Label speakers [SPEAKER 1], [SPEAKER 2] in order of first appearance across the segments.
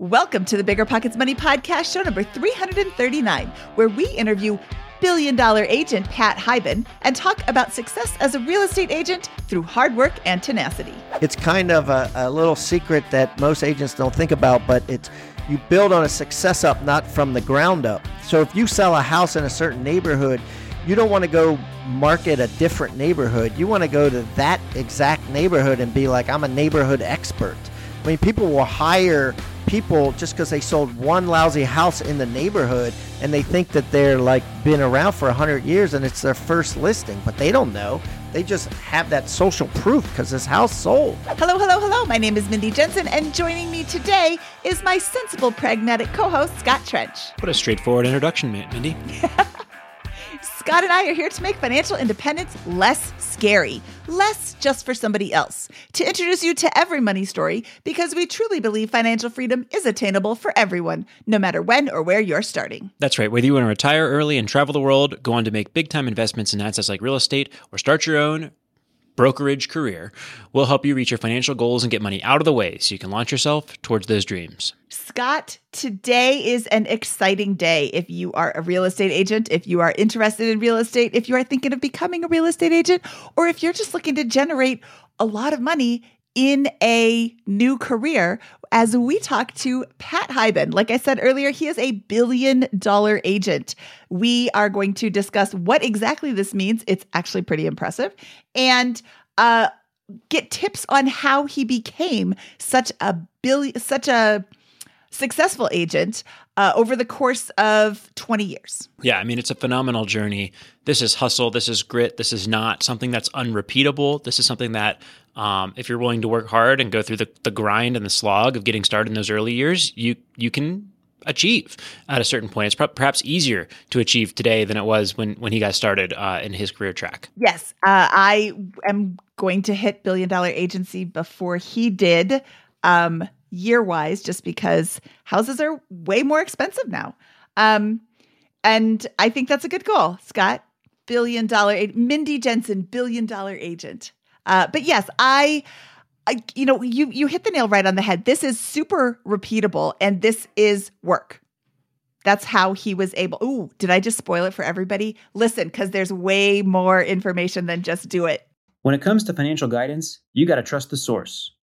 [SPEAKER 1] Welcome to the Bigger Pockets Money Podcast, show number 339, where we interview billion dollar agent Pat Hiban and talk about success as a real estate agent through hard work and tenacity.
[SPEAKER 2] It's kind of a, a little secret that most agents don't think about, but it's you build on a success up, not from the ground up. So if you sell a house in a certain neighborhood, you don't want to go market a different neighborhood. You want to go to that exact neighborhood and be like, I'm a neighborhood expert. I mean, people will hire people just because they sold one lousy house in the neighborhood and they think that they're like been around for 100 years and it's their first listing, but they don't know. They just have that social proof because this house sold.
[SPEAKER 1] Hello, hello, hello. My name is Mindy Jensen, and joining me today is my sensible, pragmatic co host, Scott Trench.
[SPEAKER 3] What a straightforward introduction, Mindy.
[SPEAKER 1] Scott and I are here to make financial independence less scary, less just for somebody else, to introduce you to every money story because we truly believe financial freedom is attainable for everyone, no matter when or where you're starting.
[SPEAKER 3] That's right. Whether you want to retire early and travel the world, go on to make big time investments in assets like real estate, or start your own brokerage career, we'll help you reach your financial goals and get money out of the way so you can launch yourself towards those dreams.
[SPEAKER 1] Scott, today is an exciting day if you are a real estate agent, if you are interested in real estate, if you are thinking of becoming a real estate agent, or if you're just looking to generate a lot of money in a new career as we talk to Pat Hiban. Like I said earlier, he is a billion dollar agent. We are going to discuss what exactly this means. It's actually pretty impressive. And uh, get tips on how he became such a billion, such a successful agent uh, over the course of 20 years.
[SPEAKER 3] Yeah, I mean, it's a phenomenal journey. This is hustle. This is grit. This is not something that's unrepeatable. This is something that um, if you're willing to work hard and go through the, the grind and the slog of getting started in those early years, you you can achieve at a certain point. It's perhaps easier to achieve today than it was when when he got started uh, in his career track.
[SPEAKER 1] Yes, uh, I am going to hit billion dollar agency before he did, um, year wise, just because houses are way more expensive now. Um, and I think that's a good goal, Scott. Billion dollar, Mindy Jensen, billion dollar agent. Uh, but yes, I, I, you know, you you hit the nail right on the head. This is super repeatable, and this is work. That's how he was able. Ooh, did I just spoil it for everybody? Listen, because there's way more information than just do it.
[SPEAKER 4] When it comes to financial guidance, you got to trust the source.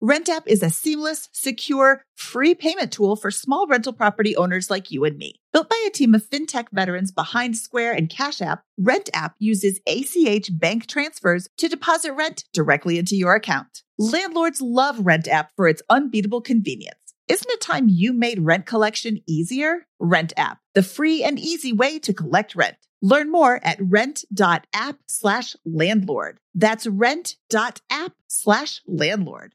[SPEAKER 1] Rent app is a seamless, secure, free payment tool for small rental property owners like you and me. Built by a team of fintech veterans behind Square and Cash App, Rent app uses ACH bank transfers to deposit rent directly into your account. Landlords love Rent app for its unbeatable convenience. Isn't it time you made rent collection easier? Rent app, the free and easy way to collect rent. Learn more at rent.app slash landlord. That's rent.app slash landlord.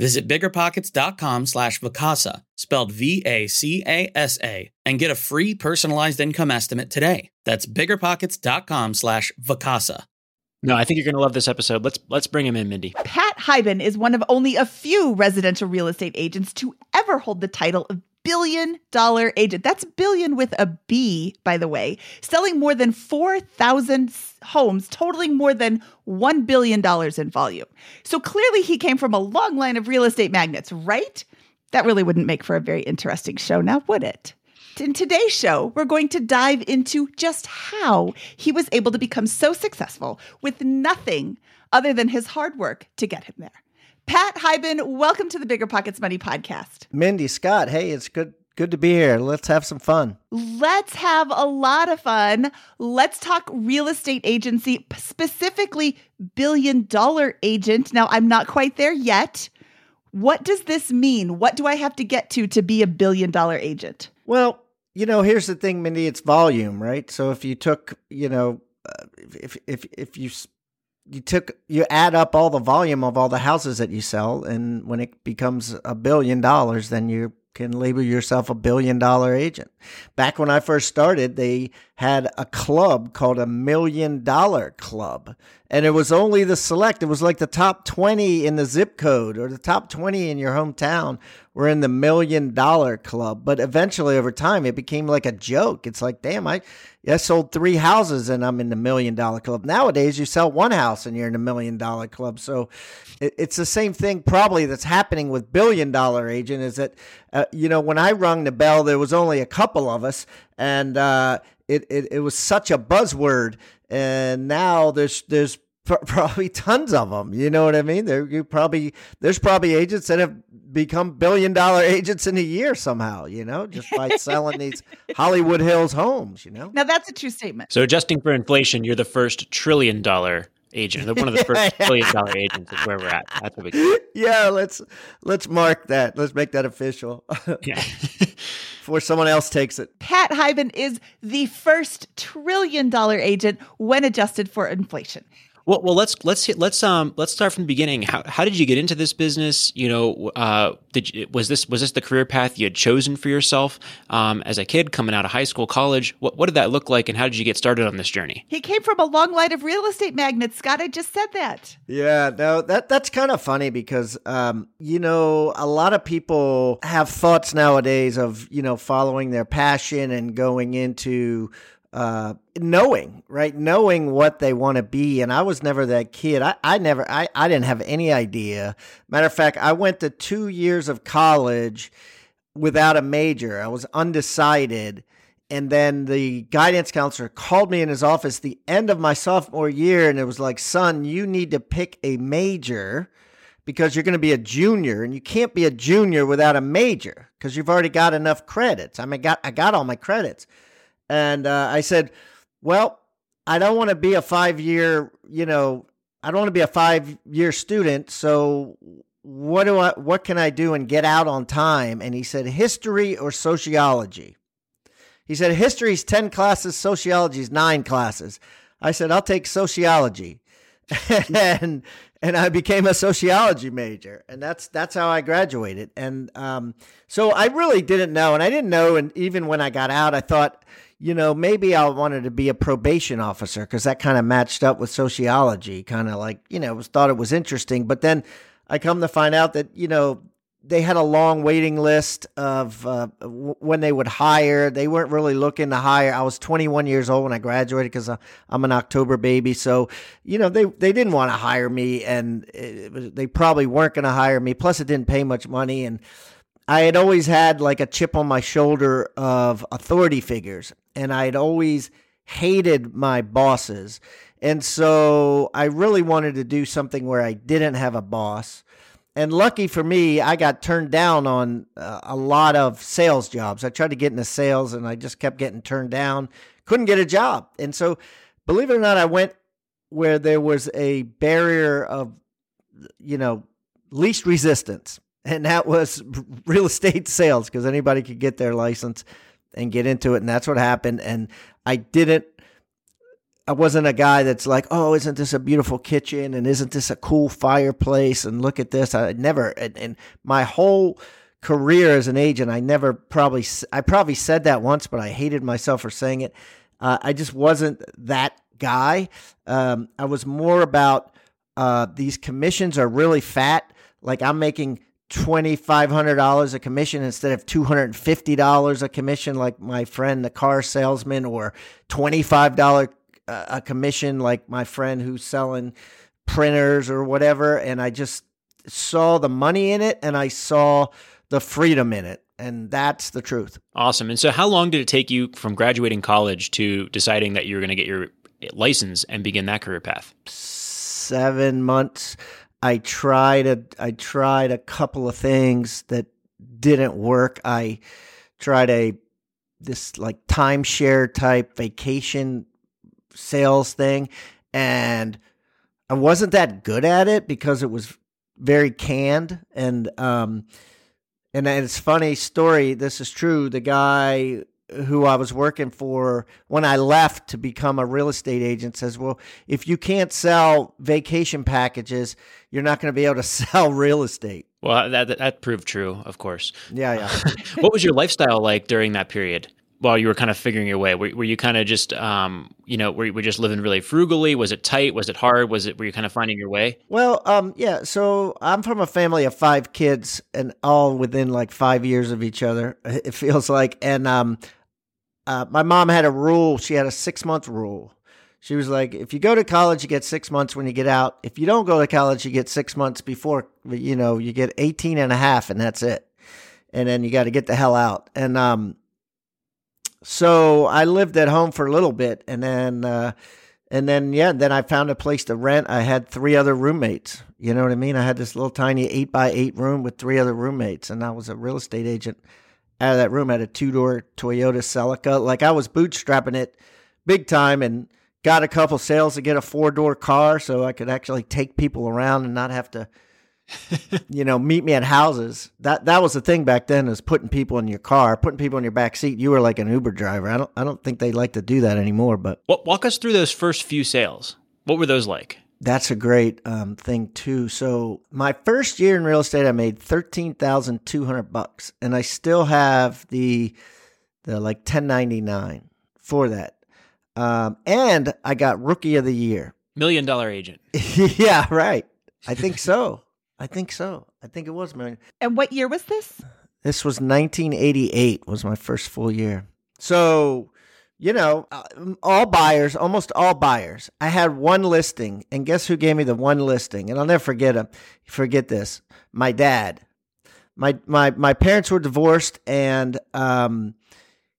[SPEAKER 5] Visit biggerpockets.com slash Vacasa, spelled V-A-C-A-S-A, and get a free personalized income estimate today. That's biggerpockets.com slash Vacasa.
[SPEAKER 3] No, I think you're going to love this episode. Let's let's bring him in, Mindy.
[SPEAKER 1] Pat Hiban is one of only a few residential real estate agents to ever hold the title of billion dollar agent. That's billion with a B, by the way, selling more than 4,000 homes, totaling more than $1 billion in volume. So clearly he came from a long line of real estate magnates, right? That really wouldn't make for a very interesting show now, would it? In today's show, we're going to dive into just how he was able to become so successful with nothing other than his hard work to get him there. Pat Hiban, welcome to the Bigger Pockets Money podcast.
[SPEAKER 2] Mindy Scott, hey, it's good good to be here. Let's have some fun.
[SPEAKER 1] Let's have a lot of fun. Let's talk real estate agency, specifically billion dollar agent. Now, I'm not quite there yet. What does this mean? What do I have to get to to be a billion dollar agent?
[SPEAKER 2] Well, you know, here's the thing, Mindy. It's volume, right? So if you took, you know, uh, if if if you you took you add up all the volume of all the houses that you sell, and when it becomes a billion dollars, then you can label yourself a billion dollar agent. Back when I first started, they had a club called a million dollar club. And it was only the select, it was like the top 20 in the zip code or the top 20 in your hometown were in the million dollar club. But eventually, over time, it became like a joke. It's like, damn, I, I sold three houses and I'm in the million dollar club. Nowadays, you sell one house and you're in the million dollar club. So it, it's the same thing probably that's happening with billion dollar agent is that, uh, you know, when I rung the bell, there was only a couple of us and uh, it, it, it was such a buzzword. And now there's, there's, probably tons of them. You know what I mean? There you probably there's probably agents that have become billion dollar agents in a year somehow, you know, just by selling these Hollywood Hills homes, you know?
[SPEAKER 1] Now that's a true statement.
[SPEAKER 3] So adjusting for inflation, you're the first trillion dollar agent. One of the first billion dollar agents is where we're at. That's what we
[SPEAKER 2] Yeah, let's let's mark that. Let's make that official. yeah. Before someone else takes it.
[SPEAKER 1] Pat Hiban is the first trillion dollar agent when adjusted for inflation.
[SPEAKER 3] Well, well, let's let's hit, let's um let's start from the beginning. How how did you get into this business? You know, uh, did you, was this was this the career path you had chosen for yourself um, as a kid coming out of high school, college? What what did that look like, and how did you get started on this journey?
[SPEAKER 1] He came from a long line of real estate magnates, Scott. I just said that.
[SPEAKER 2] Yeah, no, that that's kind of funny because um, you know a lot of people have thoughts nowadays of you know following their passion and going into uh, knowing, right? Knowing what they want to be. And I was never that kid. I, I never, I, I didn't have any idea. Matter of fact, I went to two years of college without a major. I was undecided. And then the guidance counselor called me in his office the end of my sophomore year. And it was like, son, you need to pick a major because you're going to be a junior and you can't be a junior without a major because you've already got enough credits. I mean, I got, I got all my credits. And uh, I said, well, I don't want to be a five year, you know, I don't want to be a five year student. So what do I, what can I do and get out on time? And he said, history or sociology. He said, history is 10 classes, sociology is nine classes. I said, I'll take sociology. and, and I became a sociology major, and that's that's how I graduated. And um, so I really didn't know, and I didn't know, and even when I got out, I thought, you know, maybe I wanted to be a probation officer because that kind of matched up with sociology, kind of like, you know, was, thought it was interesting. But then I come to find out that, you know, they had a long waiting list of uh, w- when they would hire. They weren't really looking to hire. I was 21 years old when I graduated because I'm an October baby. So, you know, they, they didn't want to hire me and it, they probably weren't going to hire me. Plus, it didn't pay much money. And, I had always had like a chip on my shoulder of authority figures, and I'd always hated my bosses. And so I really wanted to do something where I didn't have a boss. And lucky for me, I got turned down on uh, a lot of sales jobs. I tried to get into sales and I just kept getting turned down. Couldn't get a job. And so, believe it or not, I went where there was a barrier of, you know, least resistance and that was real estate sales because anybody could get their license and get into it and that's what happened and i didn't i wasn't a guy that's like oh isn't this a beautiful kitchen and isn't this a cool fireplace and look at this. I never and, and my whole career as an agent i never probably i probably said that once but i hated myself for saying it. Uh, i just wasn't that guy. Um, i was more about uh, these commissions are really fat. Like i'm making $2,500 a commission instead of $250 a commission, like my friend, the car salesman, or $25 uh, a commission, like my friend who's selling printers or whatever. And I just saw the money in it and I saw the freedom in it. And that's the truth.
[SPEAKER 3] Awesome. And so, how long did it take you from graduating college to deciding that you were going to get your license and begin that career path?
[SPEAKER 2] Seven months. I tried a I tried a couple of things that didn't work. I tried a this like timeshare type vacation sales thing and I wasn't that good at it because it was very canned and um and it's funny story this is true the guy who I was working for when I left to become a real estate agent says, "Well, if you can't sell vacation packages, you're not going to be able to sell real estate."
[SPEAKER 3] Well, that that proved true, of course.
[SPEAKER 2] Yeah, yeah.
[SPEAKER 3] what was your lifestyle like during that period? While you were kind of figuring your way, were, were you kind of just, um, you know, were you were just living really frugally? Was it tight? Was it hard? Was it were you kind of finding your way?
[SPEAKER 2] Well, um, yeah. So I'm from a family of five kids, and all within like five years of each other. It feels like, and um, uh, my mom had a rule. She had a six month rule. She was like, if you go to college, you get six months when you get out. If you don't go to college, you get six months before, you know, you get 18 and a half and that's it. And then you got to get the hell out. And, um, so I lived at home for a little bit and then, uh, and then, yeah, then I found a place to rent. I had three other roommates. You know what I mean? I had this little tiny eight by eight room with three other roommates and I was a real estate agent out of that room. I had a two door Toyota Celica. Like I was bootstrapping it big time and got a couple sales to get a four door car so I could actually take people around and not have to, you know, meet me at houses. That that was the thing back then is putting people in your car, putting people in your back seat. You were like an Uber driver. I don't I don't think they like to do that anymore. But
[SPEAKER 3] walk us through those first few sales. What were those like?
[SPEAKER 2] That's a great um, thing too. So my first year in real estate, I made thirteen thousand two hundred bucks, and I still have the the like ten ninety nine for that. Um, and I got rookie of the year,
[SPEAKER 3] million dollar agent.
[SPEAKER 2] yeah, right. I think so. I think so. I think it was million.
[SPEAKER 1] And what year was this?
[SPEAKER 2] This was 1988. Was my first full year. So you know, uh, all buyers, almost all buyers. I had one listing, and guess who gave me the one listing? And I'll never forget him. Forget this. My dad. My my my parents were divorced, and um,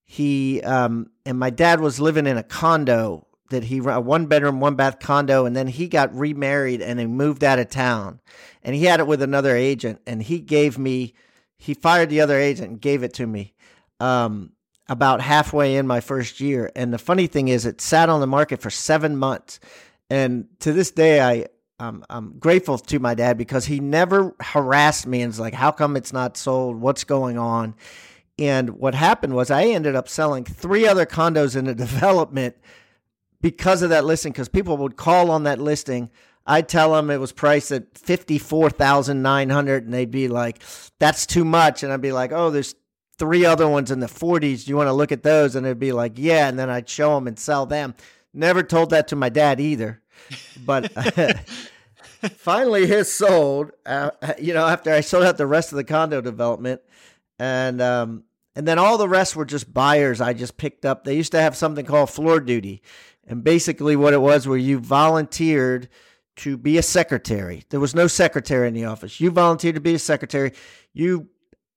[SPEAKER 2] he um, and my dad was living in a condo that he a one bedroom, one bath condo, and then he got remarried and he moved out of town, and he had it with another agent, and he gave me, he fired the other agent and gave it to me. Um, about halfway in my first year. And the funny thing is, it sat on the market for seven months. And to this day, I I'm grateful to my dad because he never harassed me and was like, "How come it's not sold? What's going on?" And what happened was I ended up selling three other condos in the development because of that listing. Because people would call on that listing. I'd tell them it was priced at fifty four thousand nine hundred, and they'd be like, "That's too much," and I'd be like, "Oh, there's three other ones in the 40s. Do you want to look at those? And it'd be like, yeah. And then I'd show them and sell them. Never told that to my dad either. But finally, his sold, uh, you know, after I sold out the rest of the condo development. And, um, and then all the rest were just buyers I just picked up. They used to have something called floor duty. And basically, what it was where you volunteered to be a secretary. There was no secretary in the office. You volunteered to be a secretary. You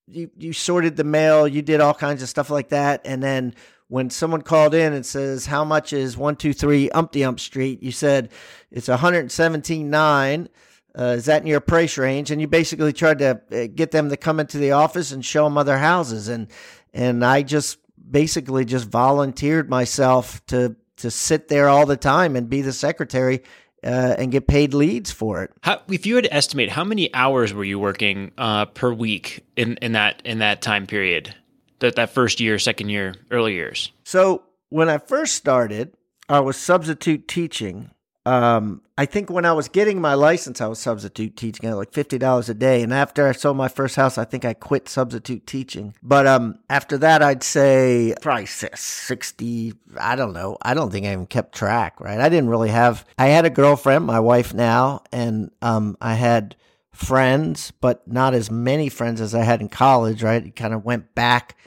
[SPEAKER 2] you you sorted the mail, you did all kinds of stuff like that, and then when someone called in and says how much is one two three Umpty Ump Street, you said it's one hundred seventeen nine. Uh, is that in your price range? And you basically tried to uh, get them to come into the office and show them other houses, and and I just basically just volunteered myself to to sit there all the time and be the secretary uh, and get paid leads for it.
[SPEAKER 3] How, if you had to estimate, how many hours were you working uh, per week in, in that in that time period? That that first year, second year, early years.
[SPEAKER 2] So when I first started, I was substitute teaching um, I think when I was getting my license, I was substitute teaching at like fifty dollars a day. And after I sold my first house, I think I quit substitute teaching. But um, after that, I'd say probably sixty. I don't know. I don't think I even kept track. Right? I didn't really have. I had a girlfriend, my wife now, and um, I had friends, but not as many friends as I had in college. Right? It kind of went back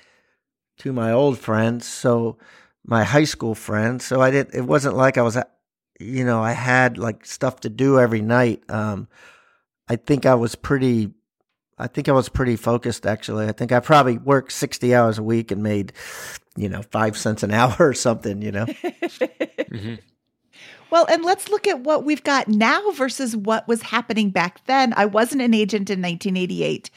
[SPEAKER 2] to my old friends. So my high school friends. So I didn't. It wasn't like I was you know, I had like stuff to do every night. Um, I think I was pretty I think I was pretty focused actually. I think I probably worked 60 hours a week and made, you know, five cents an hour or something, you know?
[SPEAKER 3] Mm-hmm.
[SPEAKER 1] Well, and let's look at what we've got now versus what was happening back then. I wasn't an agent in 1988.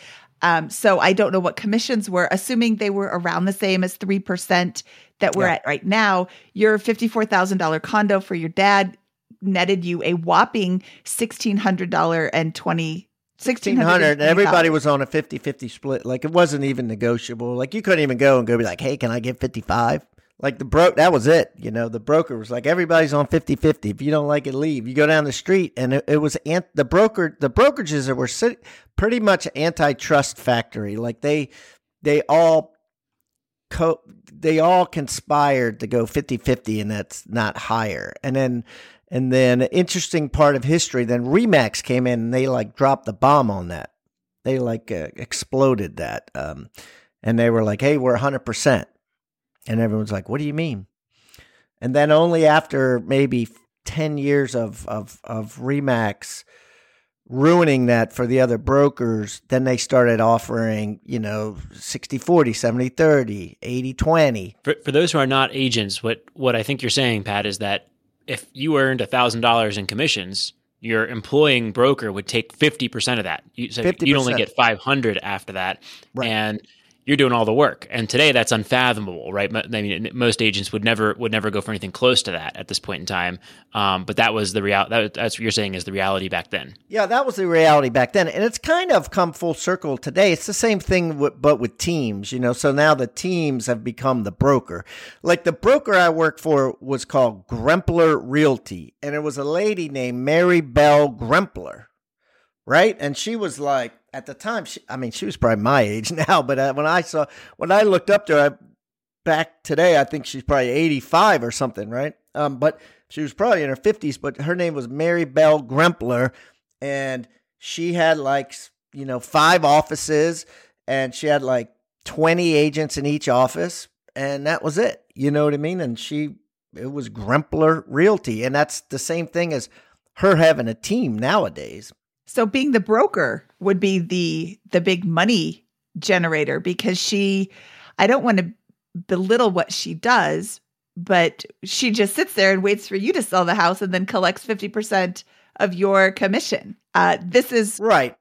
[SPEAKER 1] Um, so I don't know what commissions were, assuming they were around the same as 3% that we're
[SPEAKER 2] Yeah.
[SPEAKER 1] at right now. Your $54,000 condo for your dad netted you a whopping $1,600 and 20
[SPEAKER 2] 1600 and everybody was on a 50-50 split like it wasn't even negotiable like you couldn't even go and go be like hey can i get 55 like the broke that was it you know? The broker was like everybody's on 50-50 if you don't like it leave. You go down the street and it, it was ant- the broker the brokerages that were sit- pretty much antitrust factory. Like they they all co- they all conspired to go 50-50 and that's not higher. And then and then interesting part of history then remax came in and they like dropped the bomb on that. They like uh, exploded that um and they were like hey we're 100% and everyone's like what do you mean and then only after maybe 10 years of of of remax ruining that for the other brokers then they started offering you know 60 40 70 30 80 20
[SPEAKER 3] For, for those who are not agents, what what I think you're saying, Pat, is that if you earned thousand dollars in commissions, your employing broker would take fifty percent of that. You, so you'd only get five hundred after that,
[SPEAKER 2] Right.
[SPEAKER 3] and you're doing all the work. And today, that's unfathomable, right? I mean, most agents would never would never go for anything close to that at this point in time. Um, but that was the real. That, that's what you're saying is the reality back then.
[SPEAKER 2] Yeah, that was the reality back then, and it's kind of come full circle today. It's the same thing, with, but with teams, you know. So now the teams have become the broker. Like the broker I worked for was called Grempler Realty, and it was a lady named Mary Bell Grempler, right? And she was like, at the time, she, I mean, she was probably my age now, but uh, when I saw, when I looked up to her, back today, I think she's probably eighty-five or something, right? Um, but she was probably in her fifties, but her name was Mary Bell Grempler and she had like you know five offices and she had like 20 agents in each office and that was it you know what i mean and she it was grempler realty and that's the same thing as her having a team nowadays
[SPEAKER 1] So being the broker would be the the big money generator because she I don't want to belittle what she does, but she just sits there and waits for you to sell the house and then collects 50% of your commission. Uh, this is
[SPEAKER 2] right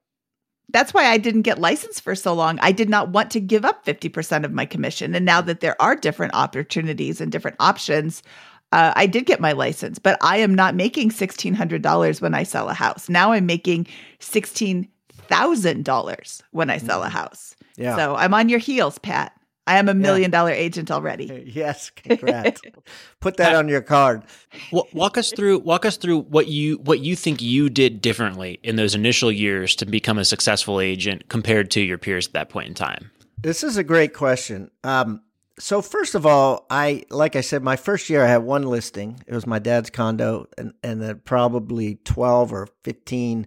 [SPEAKER 1] that's why I didn't get licensed for so long. I did not want to give up 50% of my commission. And now that there are different opportunities and different options, uh, I did get my license, but I am not making $1,600 when I sell a house. Now I'm making $16,000 when I sell a house.
[SPEAKER 2] yeah
[SPEAKER 1] So I'm on your heels, Pat. I am a million dollar agent already.
[SPEAKER 2] yes congrats put that on your card
[SPEAKER 3] walk us through walk us through what you what you think you did differently in those initial years to become a successful agent compared to your peers at that point in time.
[SPEAKER 2] This is a great question. Um, so first of all, I like I said, my first year I had one listing. It was my dad's condo, and and then probably twelve or fifteen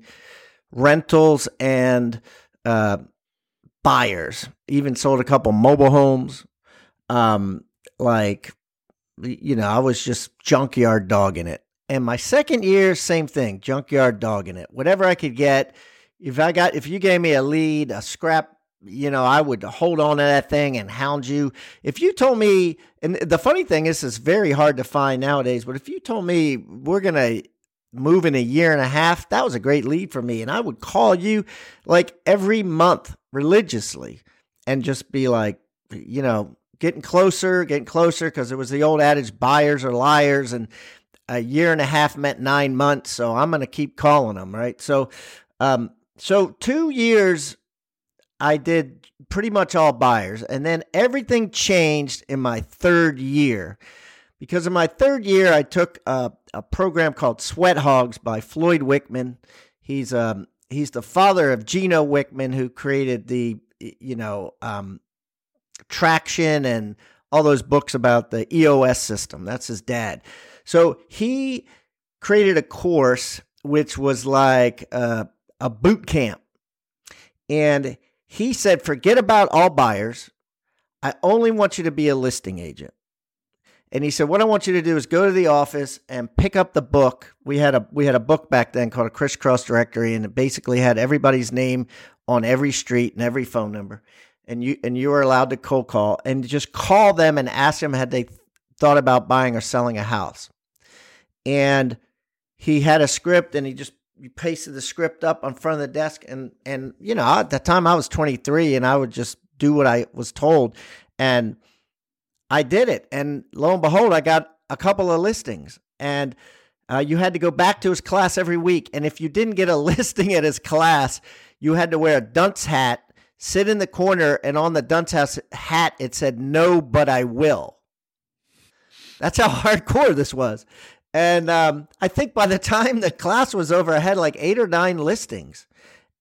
[SPEAKER 2] rentals and uh, buyers. Even sold a couple mobile homes. Um, like you know, I was just junkyard dogging it. And my second year, same thing, junkyard dogging it. Whatever I could get. If I got, if you gave me a lead, a scrap you know, I would hold on to that thing and hound you. If you told me, and the funny thing is, it's very hard to find nowadays, but if you told me we're going to move in a year and a half, that was a great lead for me. And I would call you like every month religiously and just be like, you know, getting closer, getting closer, because it was the old adage buyers are liars. And a year and a half meant nine months. So I'm going to keep calling them, right? So, um, so two years I did pretty much all buyers. And then everything changed in my third year. Because in my third year, I took a, a program called Sweat Hogs by Floyd Wickman. He's um he's the father of Gino Wickman, who created the you know um, traction and all those books about the EOS system. That's his dad. So he created a course which was like uh, a boot camp, and he said, forget about all buyers. I only want you to be a listing agent. And he said, "What I want you to do is go to the office and pick up the book. We had a we had a book back then called a crisscross directory, and it basically had everybody's name on every street and every phone number. And you and you were allowed to cold call and just call them and ask them had they thought about buying or selling a house. And he had a script, and he just you pasted the script up on front of the desk and and you know at the time I was 23 and I would just do what I was told and I did it. And lo and behold I got a couple of listings and uh, you had to go back to his class every week and if you didn't get a listing at his class you had to wear a dunce hat sit in the corner and on the dunce hat it said no but I will. That's how hardcore this was and um, I think by the time the class was over, I had like eight or nine listings.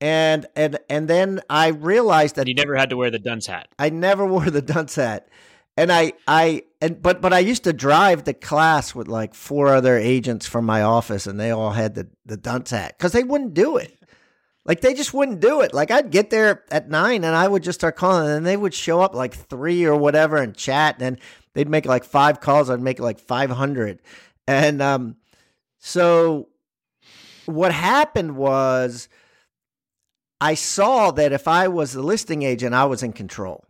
[SPEAKER 2] And and and then I realized that
[SPEAKER 3] you never had to wear the dunce hat.
[SPEAKER 2] I never wore the dunce hat. And I I and but but I used to drive the class with like four other agents from my office and they all had the the dunce hat cuz they wouldn't do it. Like they just wouldn't do it. Like I'd get there at 9 and I would just start calling and they would show up like 3 or whatever and chat and they'd make like 5 calls, I'd make like 500 and um, so what happened was I saw that if I was the listing agent, I was in control.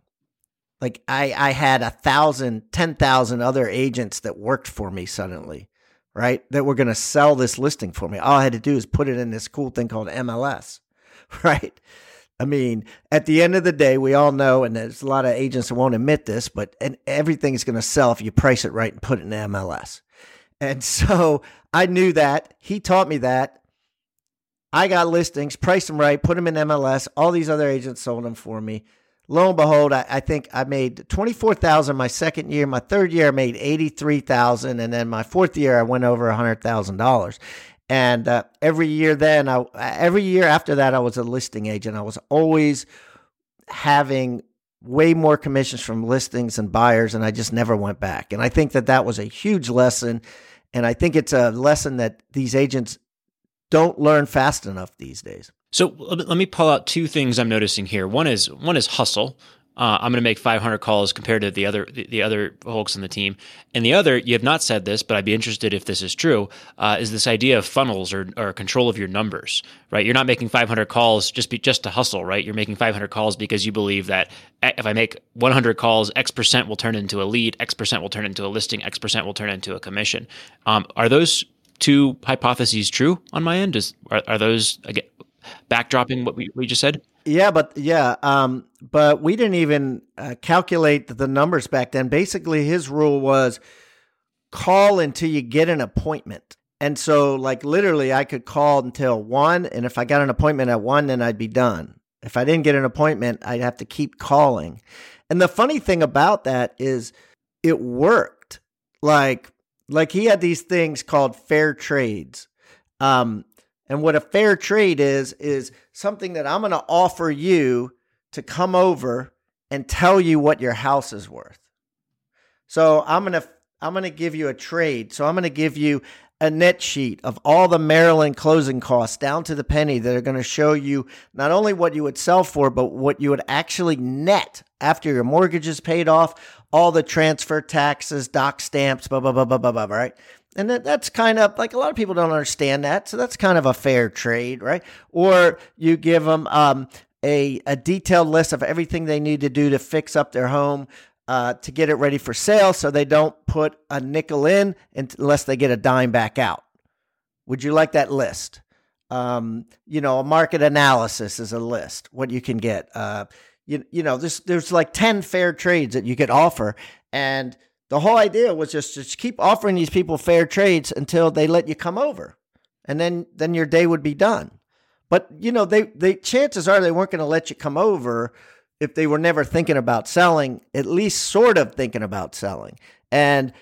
[SPEAKER 2] Like I, I had a thousand, ten thousand other agents that worked for me suddenly, right? That were going to sell this listing for me. All I had to do is put it in this cool thing called MLS, right? I mean, at the end of the day, we all know, and there's a lot of agents that won't admit this, but and everything's going to sell if you price it right and put it in MLS. And so I knew that. He taught me that. I got listings, priced them right, put them in MLS. All these other agents sold them for me. Lo and behold, I, I think I made twenty four thousand my second year. My third year, I made eighty three thousand, and then my fourth year, I went over hundred thousand dollars. And uh, every year, then I every year after that, I was a listing agent. I was always having way more commissions from listings and buyers, and I just never went back. And I think that that was a huge lesson and I think it's a lesson that these agents don't learn fast enough these days.
[SPEAKER 3] So let me pull out two things I'm noticing here. One is one is hustle. Uh, I'm going to make 500 calls compared to the other the, the, other folks on the team. And the other, you have not said this, but I'd be interested if this is true, uh, is this idea of funnels or, or control of your numbers, right? You're not making 500 calls just be, just to hustle, right? You're making 500 calls because you believe that if I make 100 calls, X percent will turn into a lead, X percent will turn into a listing, X percent will turn into a commission. Um, are those two hypotheses true on my end? Is, are, are those again, backdropping what we, we just said?
[SPEAKER 2] Yeah, but yeah, um, but we didn't even uh, calculate the numbers back then. Basically, his rule was call until you get an appointment. And so, like, literally, I could call until one. And if I got an appointment at one, then I'd be done. If I didn't get an appointment, I'd have to keep calling. And the funny thing about that is it worked. Like, like he had these things called fair trades. Um, and what a fair trade is, is something that I'm going to offer you to come over and tell you what your house is worth. So I'm going to I'm going to give you a trade. So I'm going to give you a net sheet of all the Maryland closing costs down to the penny that are going to show you not only what you would sell for, but what you would actually net after your mortgage is paid off, all the transfer taxes, doc stamps, blah, blah, blah, blah, blah, blah, right? And that, that's kind of like a lot of people don't understand that. So that's kind of a fair trade, right? Or you give them um, a, a detailed list of everything they need to do to fix up their home uh, to get it ready for sale so they don't put a nickel in unless they get a dime back out. Would you like that list? Um, you know, a market analysis is a list, what you can get. Uh, you, you know, there's, there's like 10 fair trades that you could offer. And the whole idea was just to keep offering these people fair trades until they let you come over, and then then your day would be done. But you know, they they chances are they weren't going to let you come over if they were never thinking about selling, at least sort of thinking about selling. And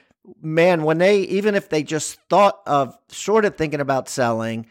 [SPEAKER 2] man, when they even if they just thought of sort of thinking about selling,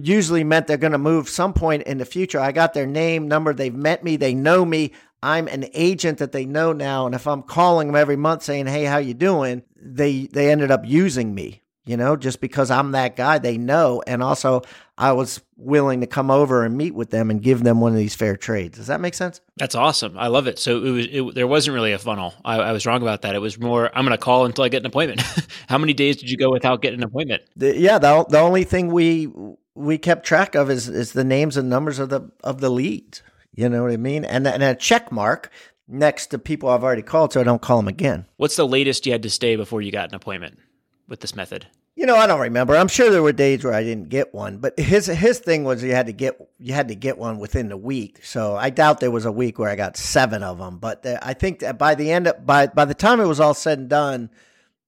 [SPEAKER 2] usually meant they're going to move some point in the future. I got their name, number, they've met me, they know me. I'm an agent that they know now, and if I'm calling them every month saying, "Hey, how you doing?" they they ended up using me. you know, just because I'm that guy, they know. And also, I was willing to come over and meet with them and give them one of these fair trades. Does that make sense?
[SPEAKER 3] That's awesome. I love it. So it was it, there wasn't really a funnel. I, I, was wrong about that. It was more I'm going to call until I get an appointment. How many days did you go without getting an appointment?
[SPEAKER 2] The, yeah, the the only thing we we kept track of is is the names and numbers of the of the leads. You know what I mean? And and a check mark next to people I've already called, so I don't call them again.
[SPEAKER 3] What's the latest you had to stay before you got an appointment with this method?
[SPEAKER 2] You know, I don't remember. I'm sure there were days where I didn't get one, but his his thing was you had to get you had to get one within the week. So I doubt there was a week where I got seven of them. But uh, I think that by the end of, by by the time it was all said and done,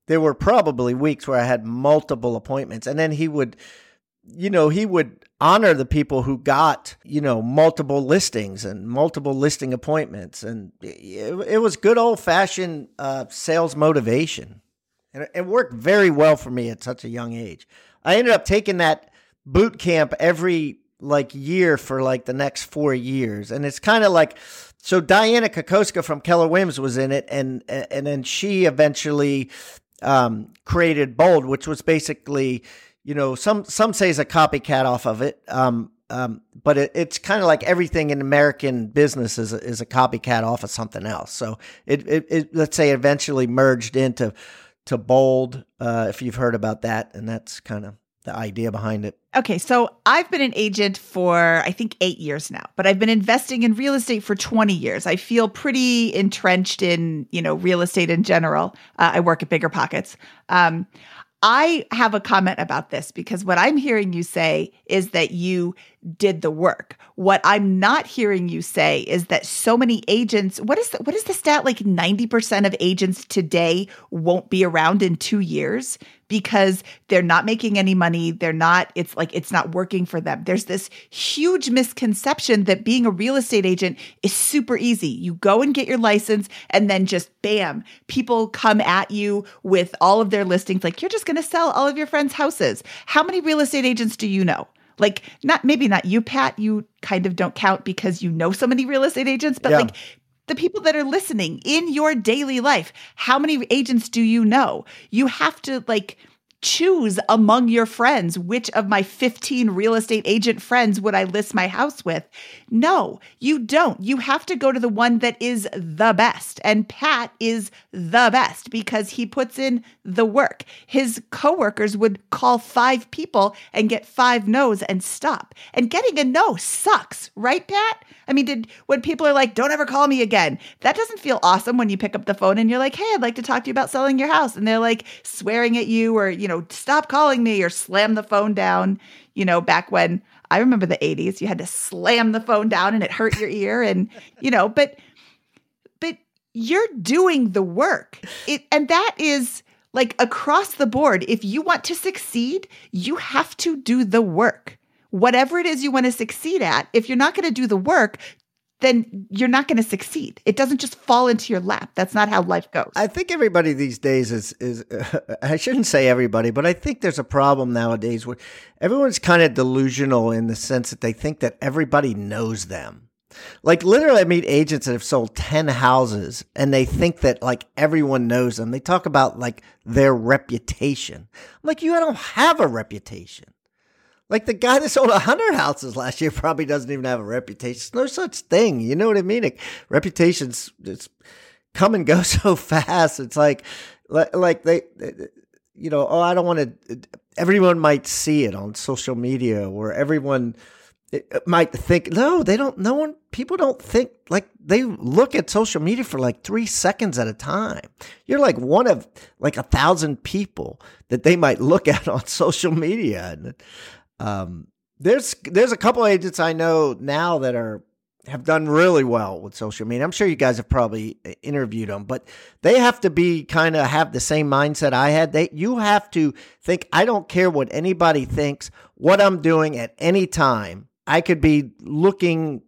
[SPEAKER 2] there were probably weeks where I had multiple appointments, and then he would, you know, he would honor the people who got you know multiple listings and multiple listing appointments, and it, it was good old fashioned uh, sales motivation. And it worked very well for me at such a young age. I ended up taking that boot camp every like year for like the next four years. And it's kind of like, so Dianna Kokoszka from Keller Williams was in it. And, and then she eventually, um, created Bold, which was basically, you know, some, some say is a copycat off of it. Um, um, but it, it's kind of like everything in American business is a, is a copycat off of something else. So it, it, it let's say eventually merged into to bold, uh, if you've heard about that. And that's kind of the idea behind it.
[SPEAKER 1] Okay, so I've been an agent for I think eight years now, but I've been investing in real estate for 20 years. I feel pretty entrenched in, you know, real estate in general. Uh, I work at Bigger Pockets. Um, I have a comment about this because what I'm hearing you say is that you did the work. What I'm not hearing you say is that so many agents, what is the, what is the stat like 90% of agents today won't be around in 2 years because they're not making any money, they're not it's like it's not working for them. There's this huge misconception that being a real estate agent is super easy. You go and get your license and then just bam, people come at you with all of their listings like you're just going to sell all of your friends' houses. How many real estate agents do you know? Like not maybe not you, Pat. You kind of don't count because you know so many real estate agents, but yeah. like the people that are listening in your daily life, how many agents do you know? You have to like choose among your friends which of my 15 real estate agent friends would I list my house with. No, you don't. You have to go to the one that is the best. And Pat is the best because he puts in the work. His coworkers would call five people and get five no's and stop. And getting a no sucks, right, Pat? I mean, did when people are like, don't ever call me again, that doesn't feel awesome when you pick up the phone and you're like, hey, I'd like to talk to you about selling your house. And they're like swearing at you or, you know, stop calling me or slam the phone down. You know, back when I remember the 80s, you had to slam the phone down and it hurt your ear. And, you know, but, but you're doing the work. It, and that is, like across the board, if you want to succeed, you have to do the work whatever it is you want to succeed at, if you're not going to do the work, then you're not going to succeed. It doesn't just fall into your lap. That's not how life goes.
[SPEAKER 2] I think everybody these days is is uh, I shouldn't say everybody, but I think there's a problem nowadays where everyone's kind of delusional in the sense that they think that everybody knows them. Like literally I meet agents that have sold 10 houses and they think that like everyone knows them. They talk about like their reputation. I'm like you don't have a reputation. Like the guy that sold a hundred houses last year probably doesn't even have a reputation. There's no such thing. You know what I mean? Like, reputations it's come and go so fast. It's like, like they, you know, oh, I don't want to. Everyone might see it on social media, or everyone uh, might think, no, they don't. No one, people don't think like they look at social media for like three seconds at a time. You're like one of like a thousand people that they might look at on social media, and um, there's there's a couple agents I know now that are have done really well with social media. I'm sure you guys have probably uh, interviewed them, but they have to be kind of have the same mindset I had. They you have to think I don't care what anybody thinks, what I'm doing at any time. I could be looking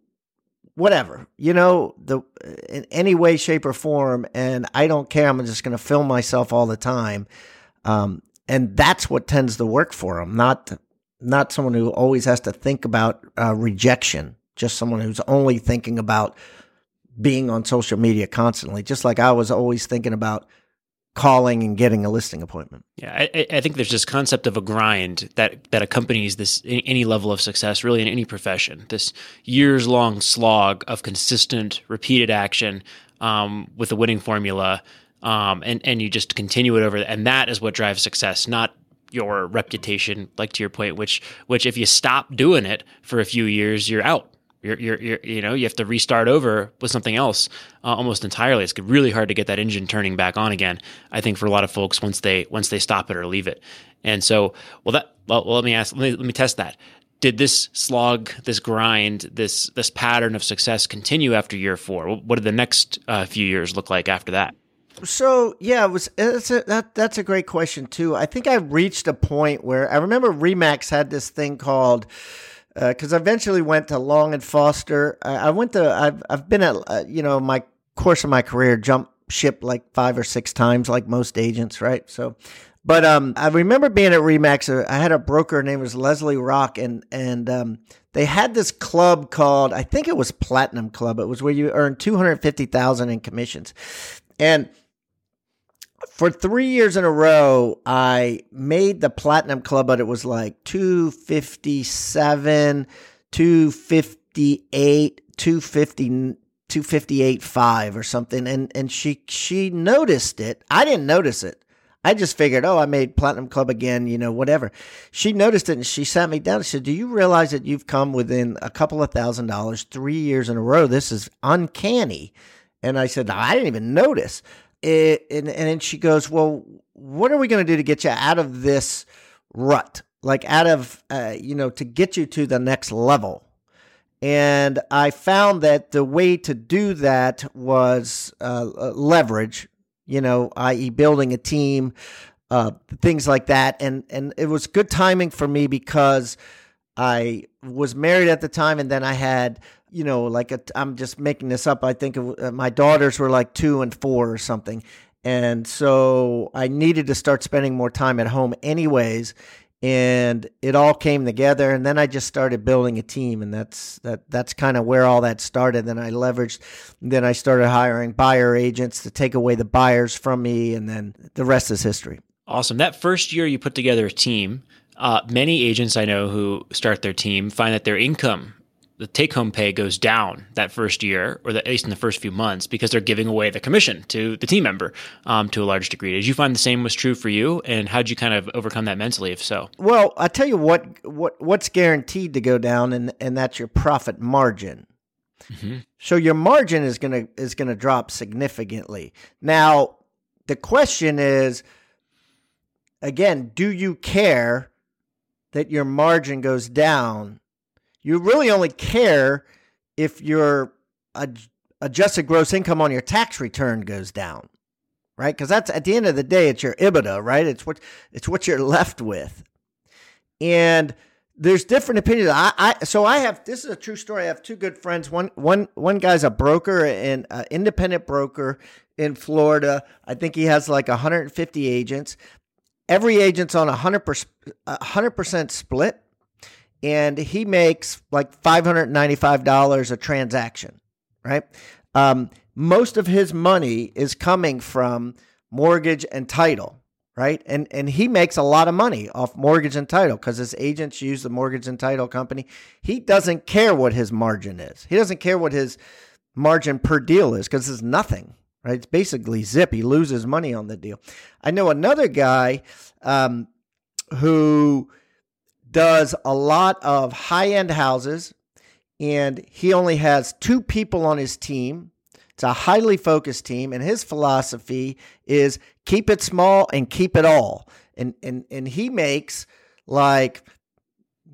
[SPEAKER 2] whatever, you know, the in any way shape or form and I don't care. I'm just going to film myself all the time. Um, and that's what tends to work for them, not not someone who always has to think about uh, rejection, just someone who's only thinking about being on social media constantly, just like I was always thinking about calling and getting a listing appointment.
[SPEAKER 3] Yeah, I, I, think there's this concept of a grind that that accompanies this any level of success, really in any profession. This years long slog of consistent, repeated action um, with a winning formula, um, and and you just continue it over, and that is what drives success, not your reputation. Like to your point, which which if you stop doing it for a few years, you're out you're, you're, you're, you know, you have to restart over with something else uh, almost entirely. It's really hard to get that engine turning back on again. I think for a lot of folks once they once they stop it or leave it. And so, well, that well, let me ask, let me, let me test that. Did this slog, this grind, this this pattern of success continue after year four? What did the next uh, few years look like after that?
[SPEAKER 2] So yeah, it was it's a, that that's a great question too. I think I reached a point where I remember Remax had this thing called because uh, I eventually went to Long and Foster. I, I went to I've I've been at uh, you know my course of my career jump ship like five or six times like most agents, right? So, but um, I remember being at Remax. Uh, I had a broker name was Leslie Rock, and and um, they had this club called I think it was Platinum Club. It was where you earn two hundred fifty thousand in commissions, and for three years in a row, I made the platinum club, but it was like 257, 258, 250, 258 5 or something. And, and she, she noticed it. I didn't notice it. I just figured, oh, I made platinum club again, you know, whatever. She noticed it and she sat me down and said, do you realize that you've come within a couple of thousand dollars three years in a row? This is uncanny. And I said, I didn't even notice it, and, and then she goes, Well, what are we going to do to get you out of this rut? Like, out of, uh, you know, to get you to the next level. And I found that the way to do that was uh, uh leverage, you know, i.e., building a team, uh, things like that. And and it was good timing for me because I was married at the time, and then I had you know, like i am just making this up. I think uh, my daughters were like two and four or something. And so I needed to start spending more time at home, anyways. And it all came together, and then I just started building a team, and that's that. That's kind of where all that started. Then I leveraged. Then I started hiring buyer agents to take away the buyers from me, and then the rest is history.
[SPEAKER 3] Awesome. That first year you put together a team. Uh, many agents I know who start their team find that their income the take home pay goes down that first year, or at least in the first few months, because they're giving away the commission to the team member um, to a large degree. Did you find the same was true for you? And how did you kind of overcome that mentally, if so?
[SPEAKER 2] Well, I tell you what, what what's guaranteed to go down, and, and that's your profit margin. Mm-hmm. So your margin is gonna is gonna drop significantly. Now, the question is, again, do you care that your margin goes down you really only care if your adjusted gross income on your tax return goes down, right? Because that's at the end of the day, it's your EBITDA, right? It's what it's what you're left with, and there's different opinions. I, I so I have this is a true story. I have two good friends. One one one guy's a broker and independent broker in Florida. I think he has like 150 agents. Every agent's on a hundred percent hundred percent split and he makes like $595 a transaction, right? Um, most of his money is coming from mortgage and title, right? And and he makes a lot of money off mortgage and title because his agents use the mortgage and title company. He doesn't care what his margin is. He doesn't care what his margin per deal is because it's nothing, right? It's basically zip. He loses money on the deal. I know another guy um, who does a lot of high end houses, and he only has two people on his team. It's a highly focused team, and his philosophy is keep it small and keep it all. And and and he makes like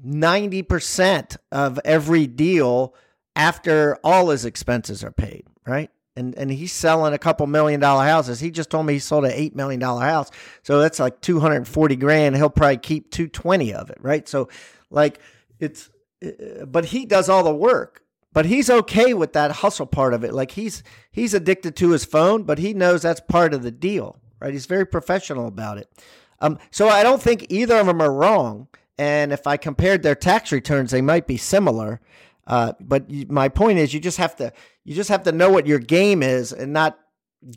[SPEAKER 2] 90% of every deal after all his expenses are paid, right? And and he's selling a couple million dollar houses. He just told me he sold an eight million dollar house, so that's like two hundred and forty grand. He'll probably keep two twenty of it, right? So, like it's, uh, but he does all the work. But he's okay with that hustle part of it. Like he's he's addicted to his phone, but he knows that's part of the deal, right? He's very professional about it. Um, so I don't think either of them are wrong. And if I compared their tax returns, they might be similar. Uh, but my point is, you just have to you just have to know what your game is and not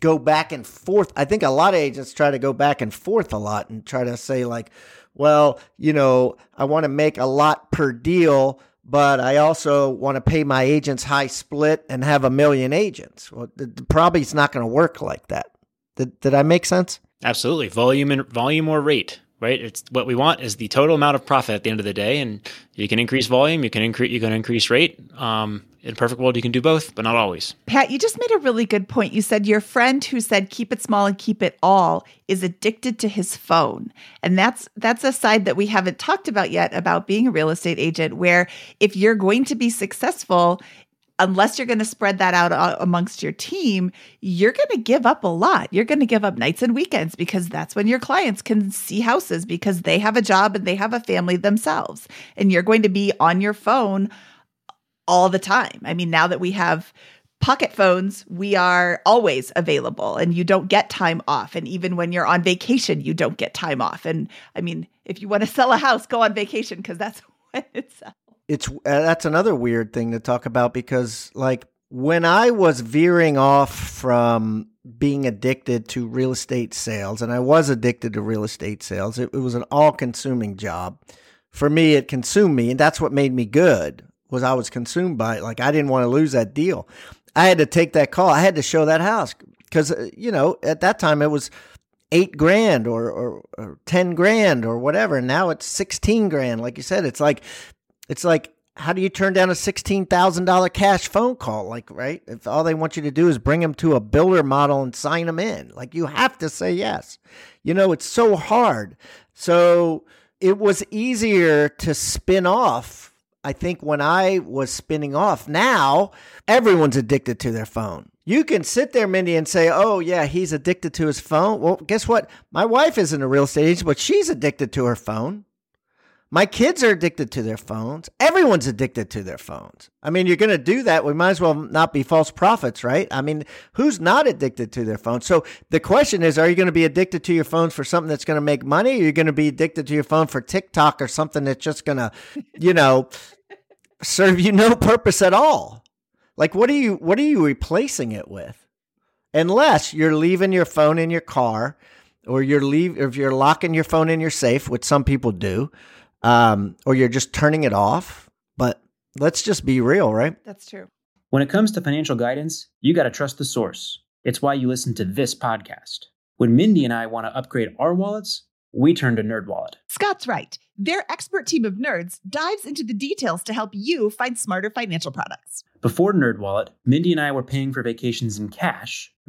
[SPEAKER 2] go back and forth. I think a lot of agents try to go back and forth a lot and try to say like, well, you know, I want to make a lot per deal, but I also want to pay my agents high split and have a million agents. Well, probably it's not going to work like that. Did, did I make sense?
[SPEAKER 3] Absolutely. Volume and volume or rate, right? It's what we want is the total amount of profit at the end of the day. And you can increase volume, you can increase, you can increase rate. Um, in a perfect world, you can do both, but not always.
[SPEAKER 1] Pat, you just made a really good point. You said your friend who said keep it small and keep it all is addicted to his phone. And that's that's a side that we haven't talked about yet about being a real estate agent where if you're going to be successful, unless you're going to spread that out uh, amongst your team, you're going to give up a lot. You're going to give up nights and weekends because that's when your clients can see houses because they have a job and they have a family themselves. And you're going to be on your phone all the time. I mean, now that we have pocket phones, we are always available and you don't get time off. And even when you're on vacation, you don't get time off. And I mean, if you want to sell a house, go on vacation because that's when it's.
[SPEAKER 2] It's uh, that's another weird thing to talk about because like when I was veering off from being addicted to real estate sales, and I was addicted to real estate sales, it, it was an all consuming job. For me, it consumed me, and that's what made me good was I was consumed by it. Like I didn't want to lose that deal. I had to take that call. I had to show that house because uh, you know at that time it was eight grand or, or, or ten grand or whatever. Now it's sixteen grand. Like you said, it's like it's like how do you turn down a sixteen thousand dollar cash phone call? Like right, if all they want you to do is bring them to a builder model and sign them in, like you have to say yes. You know it's so hard. So it was easier to spin off I think when I was spinning off, now everyone's addicted to their phone. You can sit there, Mindy, and say, oh, yeah, he's addicted to his phone. Well, guess what? My wife isn't a real estate agent, but she's addicted to her phone. My kids are addicted to their phones. Everyone's addicted to their phones. I mean, you're going to do that. We might as well not be false prophets, right? I mean, who's not addicted to their phone? So the question is, are you going to be addicted to your phones for something that's going to make money? Are you going to be addicted to your phone for TikTok or something that's just going to, you know, serve you no purpose at all? Like, what are you, what are you replacing it with? Unless you're leaving your phone in your car or you're leave, if you're locking your phone in your safe, which some people do um, or you're just turning it off. But let's just be real, right?
[SPEAKER 1] That's true.
[SPEAKER 4] When it comes to financial guidance, you got to trust the source. It's why you listen to this podcast. When Mindy and I want to upgrade our wallets, we turn to NerdWallet.
[SPEAKER 1] Scott's right. Their expert team of nerds dives into the details to help you find smarter financial products.
[SPEAKER 4] Before NerdWallet, Mindy and I were paying for vacations in cash,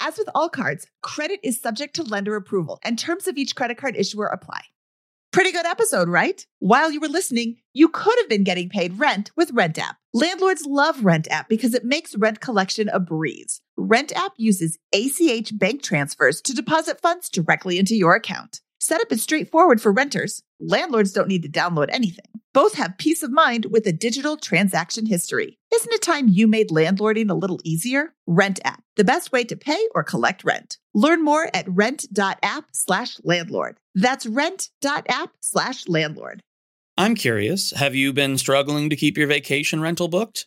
[SPEAKER 1] As with all cards, credit is subject to lender approval, and terms of each credit card issuer apply. Pretty good episode, right? While you were listening, you could have been getting paid rent with Rent App. Landlords love Rent App because it makes rent collection a breeze. Rent App uses ACH bank transfers to deposit funds directly into your account. Setup is straightforward for renters. Landlords don't need to download anything. Both have peace of mind with a digital transaction history. Isn't it time you made landlording a little easier? Rent app, the best way to pay or collect rent. Learn more at rent.app slash landlord. That's rent.app slash landlord.
[SPEAKER 5] I'm curious, have you been struggling to keep your vacation rental booked?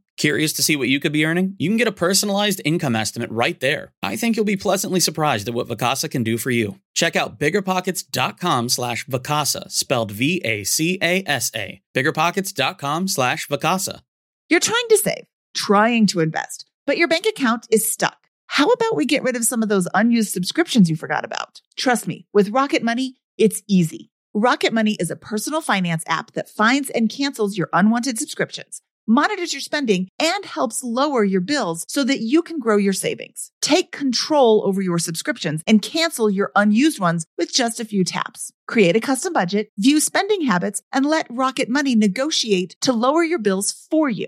[SPEAKER 5] Curious to see what you could be earning? You can get a personalized income estimate right there. I think you'll be pleasantly surprised at what Vacasa can do for you. Check out biggerpockets.com slash Vacasa, spelled V-A-C-A-S-A. Biggerpockets.com slash Vacasa.
[SPEAKER 1] You're trying to save, trying to invest, but your bank account is stuck. How about we get rid of some of those unused subscriptions you forgot about? Trust me, with Rocket Money, it's easy. Rocket Money is a personal finance app that finds and cancels your unwanted subscriptions monitors your spending, and helps lower your bills so that you can grow your savings. Take control over your subscriptions and cancel your unused ones with just a few taps. Create a custom budget, view spending habits, and let Rocket Money negotiate to lower your bills for you.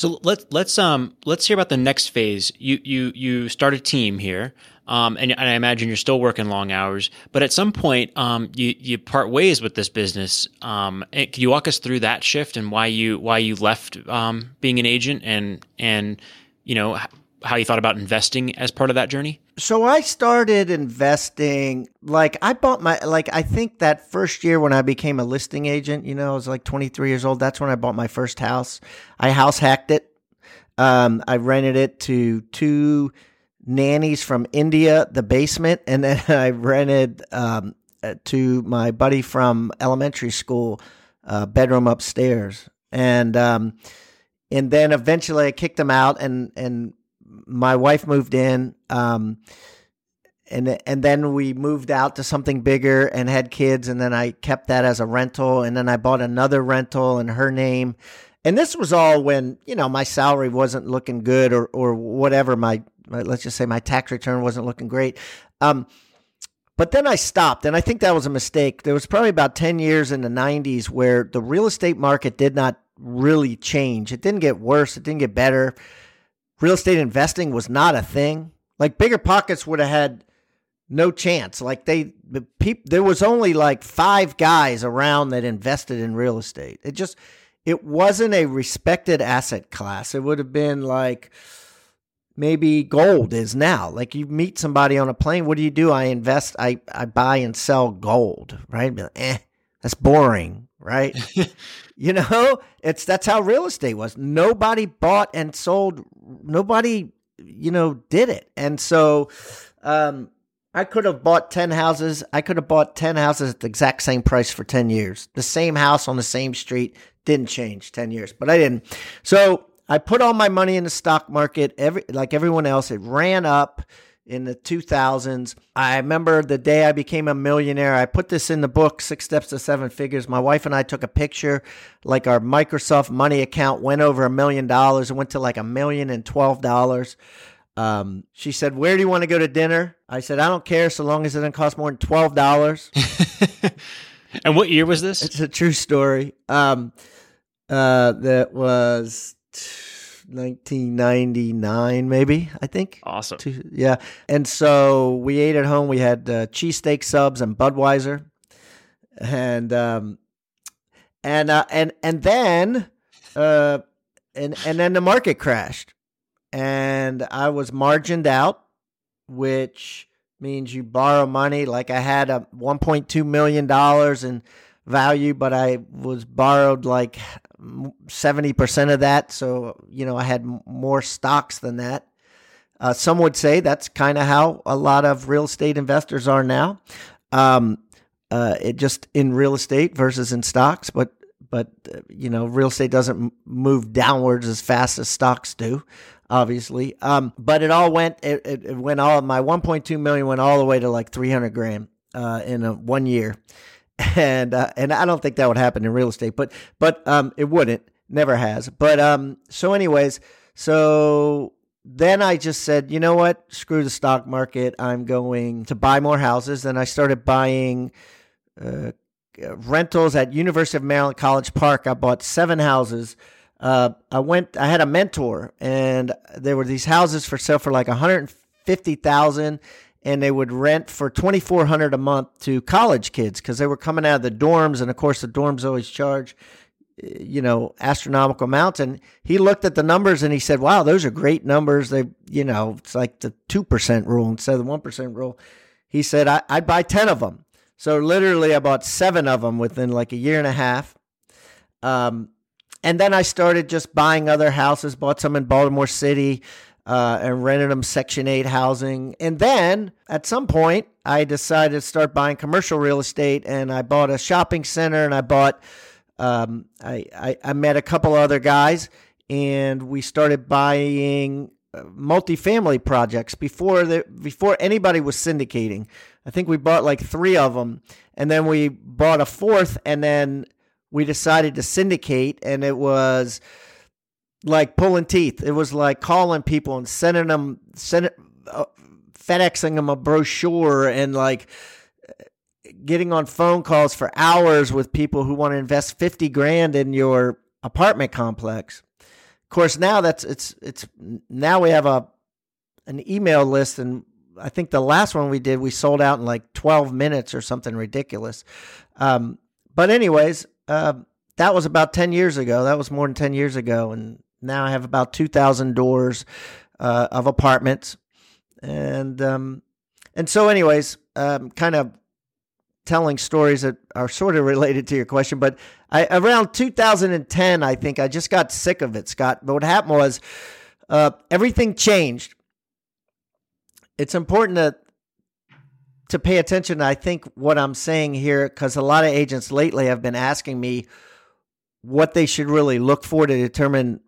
[SPEAKER 3] So let's let's um let's hear about the next phase. You you you start a team here, um, and, and I imagine you're still working long hours. But at some point, um, you you part ways with this business. Um, and can you walk us through that shift and why you why you left um, being an agent and and you know how you thought about investing as part of that journey?
[SPEAKER 2] So I started investing like I bought my like I think that first year when I became a listing agent, you know, I was like 23 years old. That's when I bought my first house. I house hacked it. Um, I rented it to two nannies from India, the basement, and then I rented um, uh, to my buddy from elementary school, uh, bedroom upstairs, and um, and then eventually I kicked them out, and and my wife moved in. Um, and and then we moved out to something bigger and had kids and then I kept that as a rental and then I bought another rental in her name. And this was all when you know my salary wasn't looking good or or whatever my, my let's just say my tax return wasn't looking great. Um, but then I stopped and I think that was a mistake. There was probably about 10 years in the 90s where the real estate market did not really change. It didn't get worse. It didn't get better real estate investing was not a thing. Like bigger pockets would have had no chance. Like they, the there was only like five guys around that invested in real estate. It just, it wasn't a respected asset class. It would have been like maybe gold is now. Like you meet somebody on a plane, what do you do? I invest, I, I buy and sell gold, right? Like, eh, that's boring, right? you know, it's that's how real estate was. Nobody bought and sold. Nobody, you know, did it. And so, um, I could have bought 10 houses. I could have bought 10 houses at the exact same price for 10 years. The same house on the same street didn't change 10 years, but I didn't. So I put all my money in the stock market, every, like everyone else. It ran up in the 2000s. I remember the day I became a millionaire. I put this in the book, Six Steps to Seven Figures. My wife and I took a picture, like our Microsoft money account went over a million dollars. It went to like a million and twelve dollars. Um, she said, "Where do you want to go to dinner?" I said, "I don't care, so long as it doesn't cost more than twelve dollars."
[SPEAKER 3] and what year was this?
[SPEAKER 2] It's a true story. Um, uh, that was. T- 1999, maybe, I think.
[SPEAKER 3] Awesome.
[SPEAKER 2] Two, yeah. And so we ate at home. We had uh, cheesesteak subs and Budweiser. And, um, and, uh, and, and then, uh, and, and then the market crashed and I was margined out, which means you borrow money. Like I had a $1.2 million in value, but I was borrowed like 70% of that. So, you know, I had more stocks than that. Uh, some would say that's kind of how a lot of real estate investors are now. Um, uh, it just in real estate versus in stocks, but but uh, you know, real estate doesn't move downwards as fast as stocks do, obviously. Um, but it all went. It, it, went all. My 1.2 million went all the way to like 300 grand uh, in a, one year, and uh, and I don't think that would happen in real estate, but but um, it wouldn't, never has. But um, so anyways, so then I just said, you know what, screw the stock market. I'm going to buy more houses. and I started buying uh, rentals at University of Maryland College Park. I bought seven houses. Uh, I went. I had a mentor, and there were these houses for sale for like 150,000 and they would rent for 2400 a month to college kids because they were coming out of the dorms and of course the dorms always charge eh, you know astronomical amounts. And he looked at the numbers and he said wow those are great numbers. They you know it's like the 2% rule instead of the 1% rule. He said I, i'd buy 10 of them so literally i bought seven of them within like a year and a half. Um, and then i started just buying other houses bought some in baltimore city uh, and rented them Section 8 housing. And then at some point, I decided to start buying commercial real estate and I bought a shopping center and I bought, um, I, I, I met a couple other guys and we started buying uh, multifamily projects before the before anybody was syndicating. I think we bought like three of them, and then we bought a fourth, and then we decided to syndicate, and it was like pulling teeth. It was like calling people and sending them, sending, uh, FedExing them a brochure, and like getting on phone calls for hours with people who want to invest fifty grand in your apartment complex Of course, now that's it's it's now we have a an email list, and I think the last one we did we sold out in like twelve minutes or something ridiculous. Um, but anyways, uh, that was about ten years ago. That was more than ten years ago, and now I have about two thousand doors uh, of apartments, and um, and so anyways, um, kind of telling stories that are sort of related to your question, but I, around 2010, I think I just got sick of it, Scott. But what happened was uh, everything changed. It's important to to pay attention. I think what I'm saying here, because a lot of agents lately have been asking me what they should really look for to determine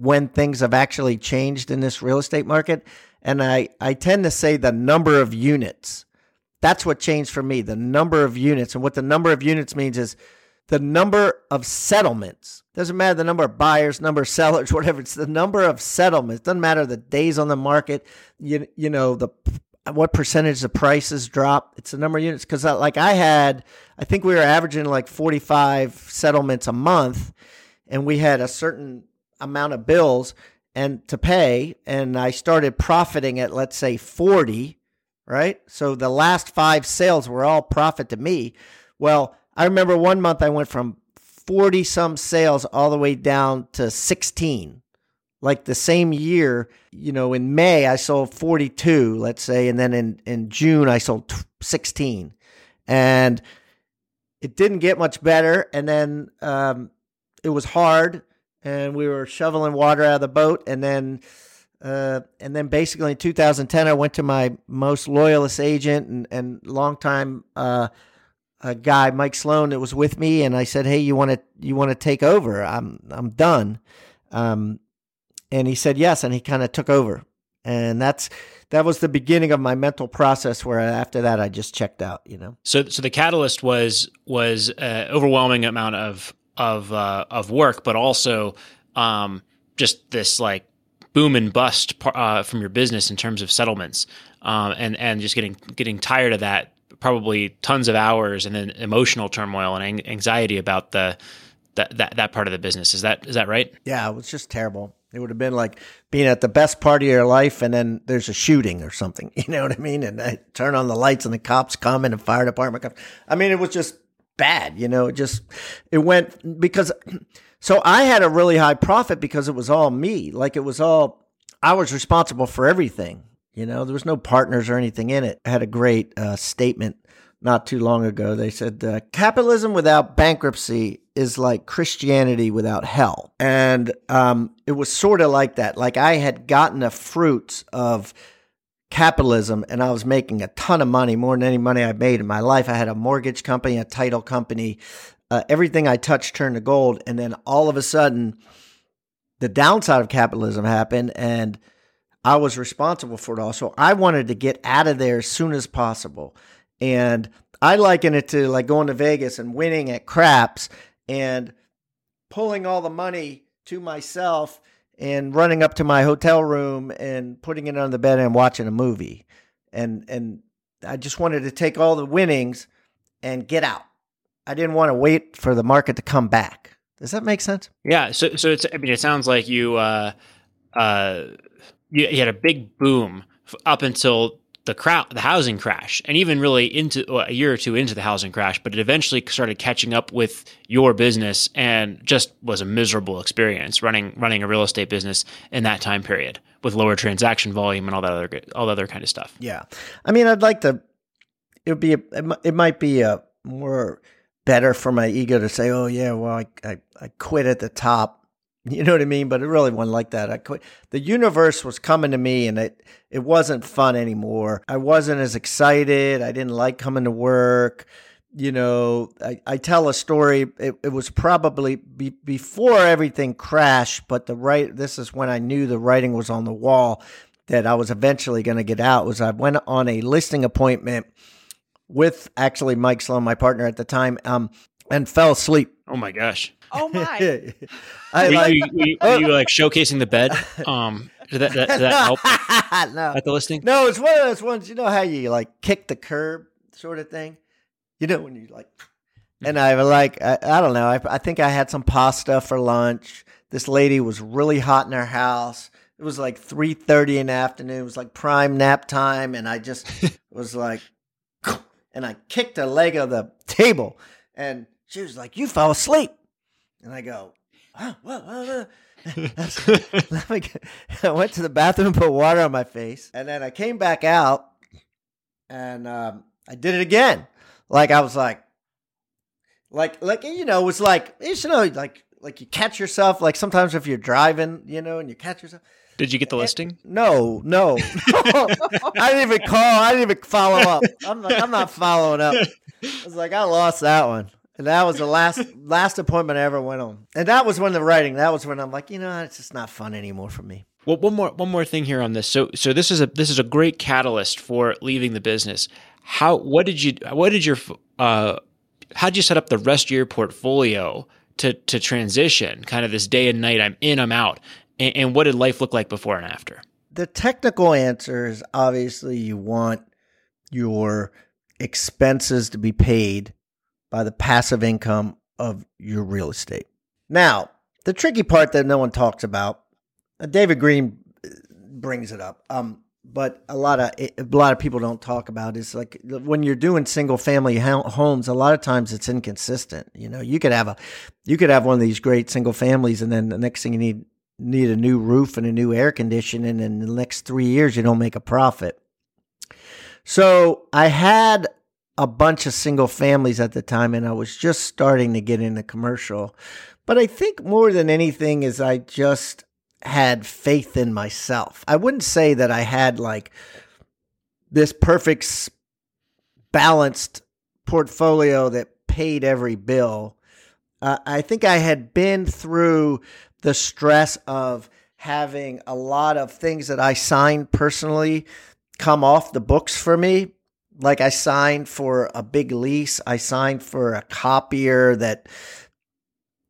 [SPEAKER 2] when things have actually changed in this real estate market. And I, I tend to say the number of units. That's what changed for me, the number of units. And what the number of units means is the number of settlements. Doesn't matter the number of buyers, number of sellers, whatever. It's the number of settlements. Doesn't matter the days on the market. You you know the what percentage the prices drop. It's the number of units because like I had, I think we were averaging like forty five settlements a month, and we had a certain amount of bills and to pay, and I started profiting at let's say forty. Right, so the last five sales were all profit to me. Well, I remember one month I went from 40 some sales all the way down to 16. Like the same year, you know, in May I sold 42, let's say, and then in, in June I sold 16. And it didn't get much better. And then um, it was hard and we were shoveling water out of the boat. And then uh, and then basically in 2010, I went to my most loyalist agent and, and longtime uh, a guy, Mike Sloan, that was with me, and I said, "Hey, you want to you want to take over? I'm I'm done." Um, and he said yes, and he kind of took over, and that's that was the beginning of my mental process. Where after that, I just checked out. You know.
[SPEAKER 3] So so the catalyst was was uh, overwhelming amount of of uh, of work, but also um, just this like boom and bust uh, from your business in terms of settlements, um, and and just getting getting tired of that probably tons of hours and then emotional turmoil and anxiety about the that, that that part of the business. Is that is that right?
[SPEAKER 2] Yeah, it was just terrible. It would have been like being at the best part of your life and then there's a shooting or something. You know what I mean? And I turn on the lights and the cops come and the fire department comes. I mean, it was just bad. You know, just it went because so I had a really high profit because it was all me. Like it was all I was responsible for everything. You know, there was no partners or anything in it. I had a great uh, statement not too long ago. They said uh, capitalism without bankruptcy is like Christianity without hell, and um, it was sort of like that. Like I had gotten the fruits of capitalism and I was making a ton of money, more than any money I've made in my life. I had a mortgage company, a title company, uh, everything I touched turned to gold. And then all of a sudden, the downside of capitalism happened and I was responsible for it all. So I wanted to get out of there as soon as possible. And I liken it to like going to Vegas and winning at craps and pulling all the money to myself and running up to my hotel room and putting it on the bed and watching a movie. And and I just wanted to take all the winnings and get out. I didn't want to wait for the market to come back. Does that make sense?
[SPEAKER 3] Yeah. So so it's I mean it sounds like you uh uh you, you had a big boom up until the crowd, the housing crash, and even really into well, a year or two into the housing crash, but it eventually started catching up with your business and just was a miserable experience running running a real estate business in that time period with lower transaction volume and all that other all other kind of stuff.
[SPEAKER 2] Yeah, I mean, I'd like to. It would be a, it might be a more better for my ego to say, oh yeah, well I I, I quit at the top You know what I mean? But it really wasn't like that. I quit. The universe was coming to me, and it it wasn't fun anymore. I wasn't as excited. I didn't like coming to work. You know, I, I tell a story. It, it was probably be, before everything crashed, but the right. This is when I knew the writing was on the wall that I was eventually going to get out. Was I went on a listing appointment with actually Mike Sloan, my partner at the time, um, and fell asleep.
[SPEAKER 3] Oh my gosh.
[SPEAKER 1] Oh my.
[SPEAKER 2] I
[SPEAKER 3] were,
[SPEAKER 2] like,
[SPEAKER 3] you, were, you, were you, like showcasing the bed? Um, did that, that, did that help
[SPEAKER 2] no,
[SPEAKER 3] at the listing?
[SPEAKER 2] no, it's one of those ones. You know how you like kick the curb sort of thing. You know when you like, and I was like, I, I don't know. I, I think I had some pasta for lunch. This lady was really hot in her house. It was like three thirty in the afternoon. It was like prime nap time, and I just was like, and I kicked a leg of the table, and she was like, "You fell asleep," and I go? Let me get- I went to the bathroom, put water on my face, and then I came back out, and um, I did it again. Like I was like, like, like you know, it was like you should know, like, like you catch yourself. Like sometimes if you're driving, you know, and you catch yourself.
[SPEAKER 3] Did you get the listing?
[SPEAKER 2] No, no, I didn't even call. I didn't even follow up. I'm not, I'm not following up. I was like, I lost that one. And that was the last last appointment I ever went on. And that was when the writing. That was when I'm like, you know, it's just not fun anymore for me.
[SPEAKER 3] Well, one more one more thing here on this. So so this is a this is a great catalyst for leaving the business. How what did you what did your uh how did you set up the rest of your portfolio to to transition kind of this day and night I'm in I'm out and, and what did life look like before and after?
[SPEAKER 2] The technical answer is obviously you want your expenses to be paid by the passive income of your real estate. Now, the tricky part that no one talks about, uh, David Greene uh, brings it up. Um, but a lot of a lot of people don't talk about is like when you're doing single family homes a lot of times it's inconsistent you know you could have a you could have one of these great single families and then the next thing you need need a new roof and a new air conditioning and in the next 3 years you don't make a profit so i had a bunch of single families at the time and i was just starting to get into commercial but i think more than anything is i just had faith in myself. I wouldn't say that I had like this perfect balanced portfolio that paid every bill. Uh, I think I had been through the stress of having a lot of things that I signed personally come off the books for me. Like I signed for a big lease, I signed for a copier that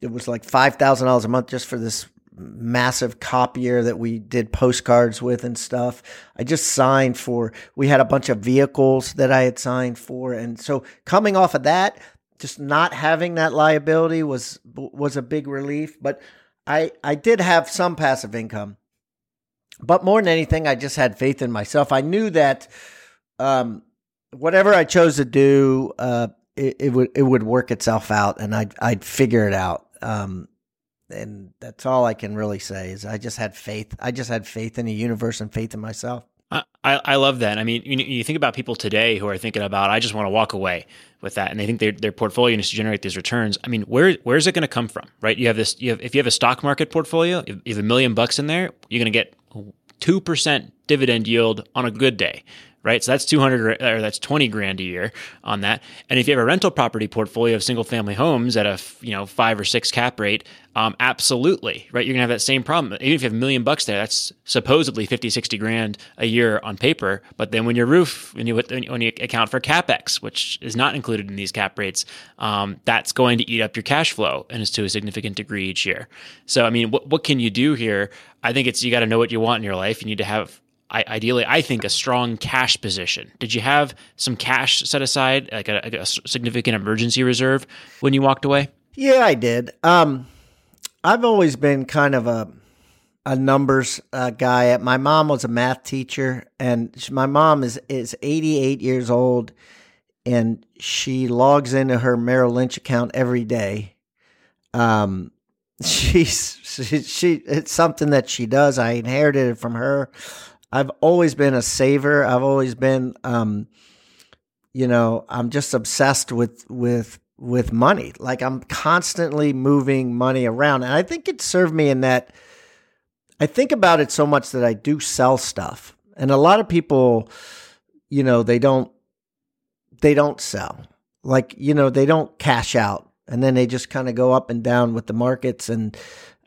[SPEAKER 2] it was like $5,000 a month just for this massive copier that we did postcards with and stuff. I just signed for, we had a bunch of vehicles that I had signed for. And so coming off of that, just not having that liability was, was a big relief. But I, I did have some passive income. But more than anything, I just had faith in myself. I knew that, um, whatever I chose to do, uh, it, it would, it would work itself out and I'd, I'd figure it out. Um, and that's all I can really say is I just had faith. I just had faith in the universe and faith in myself.
[SPEAKER 3] I, I love that. I mean, you, you think about people today who are thinking about, I just want to walk away with that, and they think their their portfolio needs to generate these returns. I mean, where where is it going to come from, right? You have this. You have if you have a stock market portfolio, you have a million bucks in there, you're going to get two percent dividend yield on a good day, right? So that's 200 or that's 20 grand a year on that. And if you have a rental property portfolio of single family homes at a, you know, five or six cap rate, um, absolutely, right? You're gonna have that same problem. Even if you have a million bucks there, that's supposedly 50, 60 grand a year on paper. But then when your roof, when you, when you account for CapEx, which is not included in these cap rates, um, that's going to eat up your cash flow and is to a significant degree each year. So, I mean, what, what can you do here? I think it's, you got to know what you want in your life. You need to have Ideally, I think a strong cash position. Did you have some cash set aside, like a, a significant emergency reserve when you walked away?
[SPEAKER 2] Yeah, I did. Um, I've always been kind of a a numbers uh, guy. My mom was a math teacher, and she, my mom is is 88 years old, and she logs into her Merrill Lynch account every day. Um, she's she, she it's something that she does. I inherited it from her. I've always been a saver. I've always been, um, you know, I'm just obsessed with with with money. Like I'm constantly moving money around. And I think it served me in that I think about it so much that I do sell stuff. And a lot of people, you know, they don't they don't sell. Like, you know, they don't cash out and then they just kind of go up and down with the markets and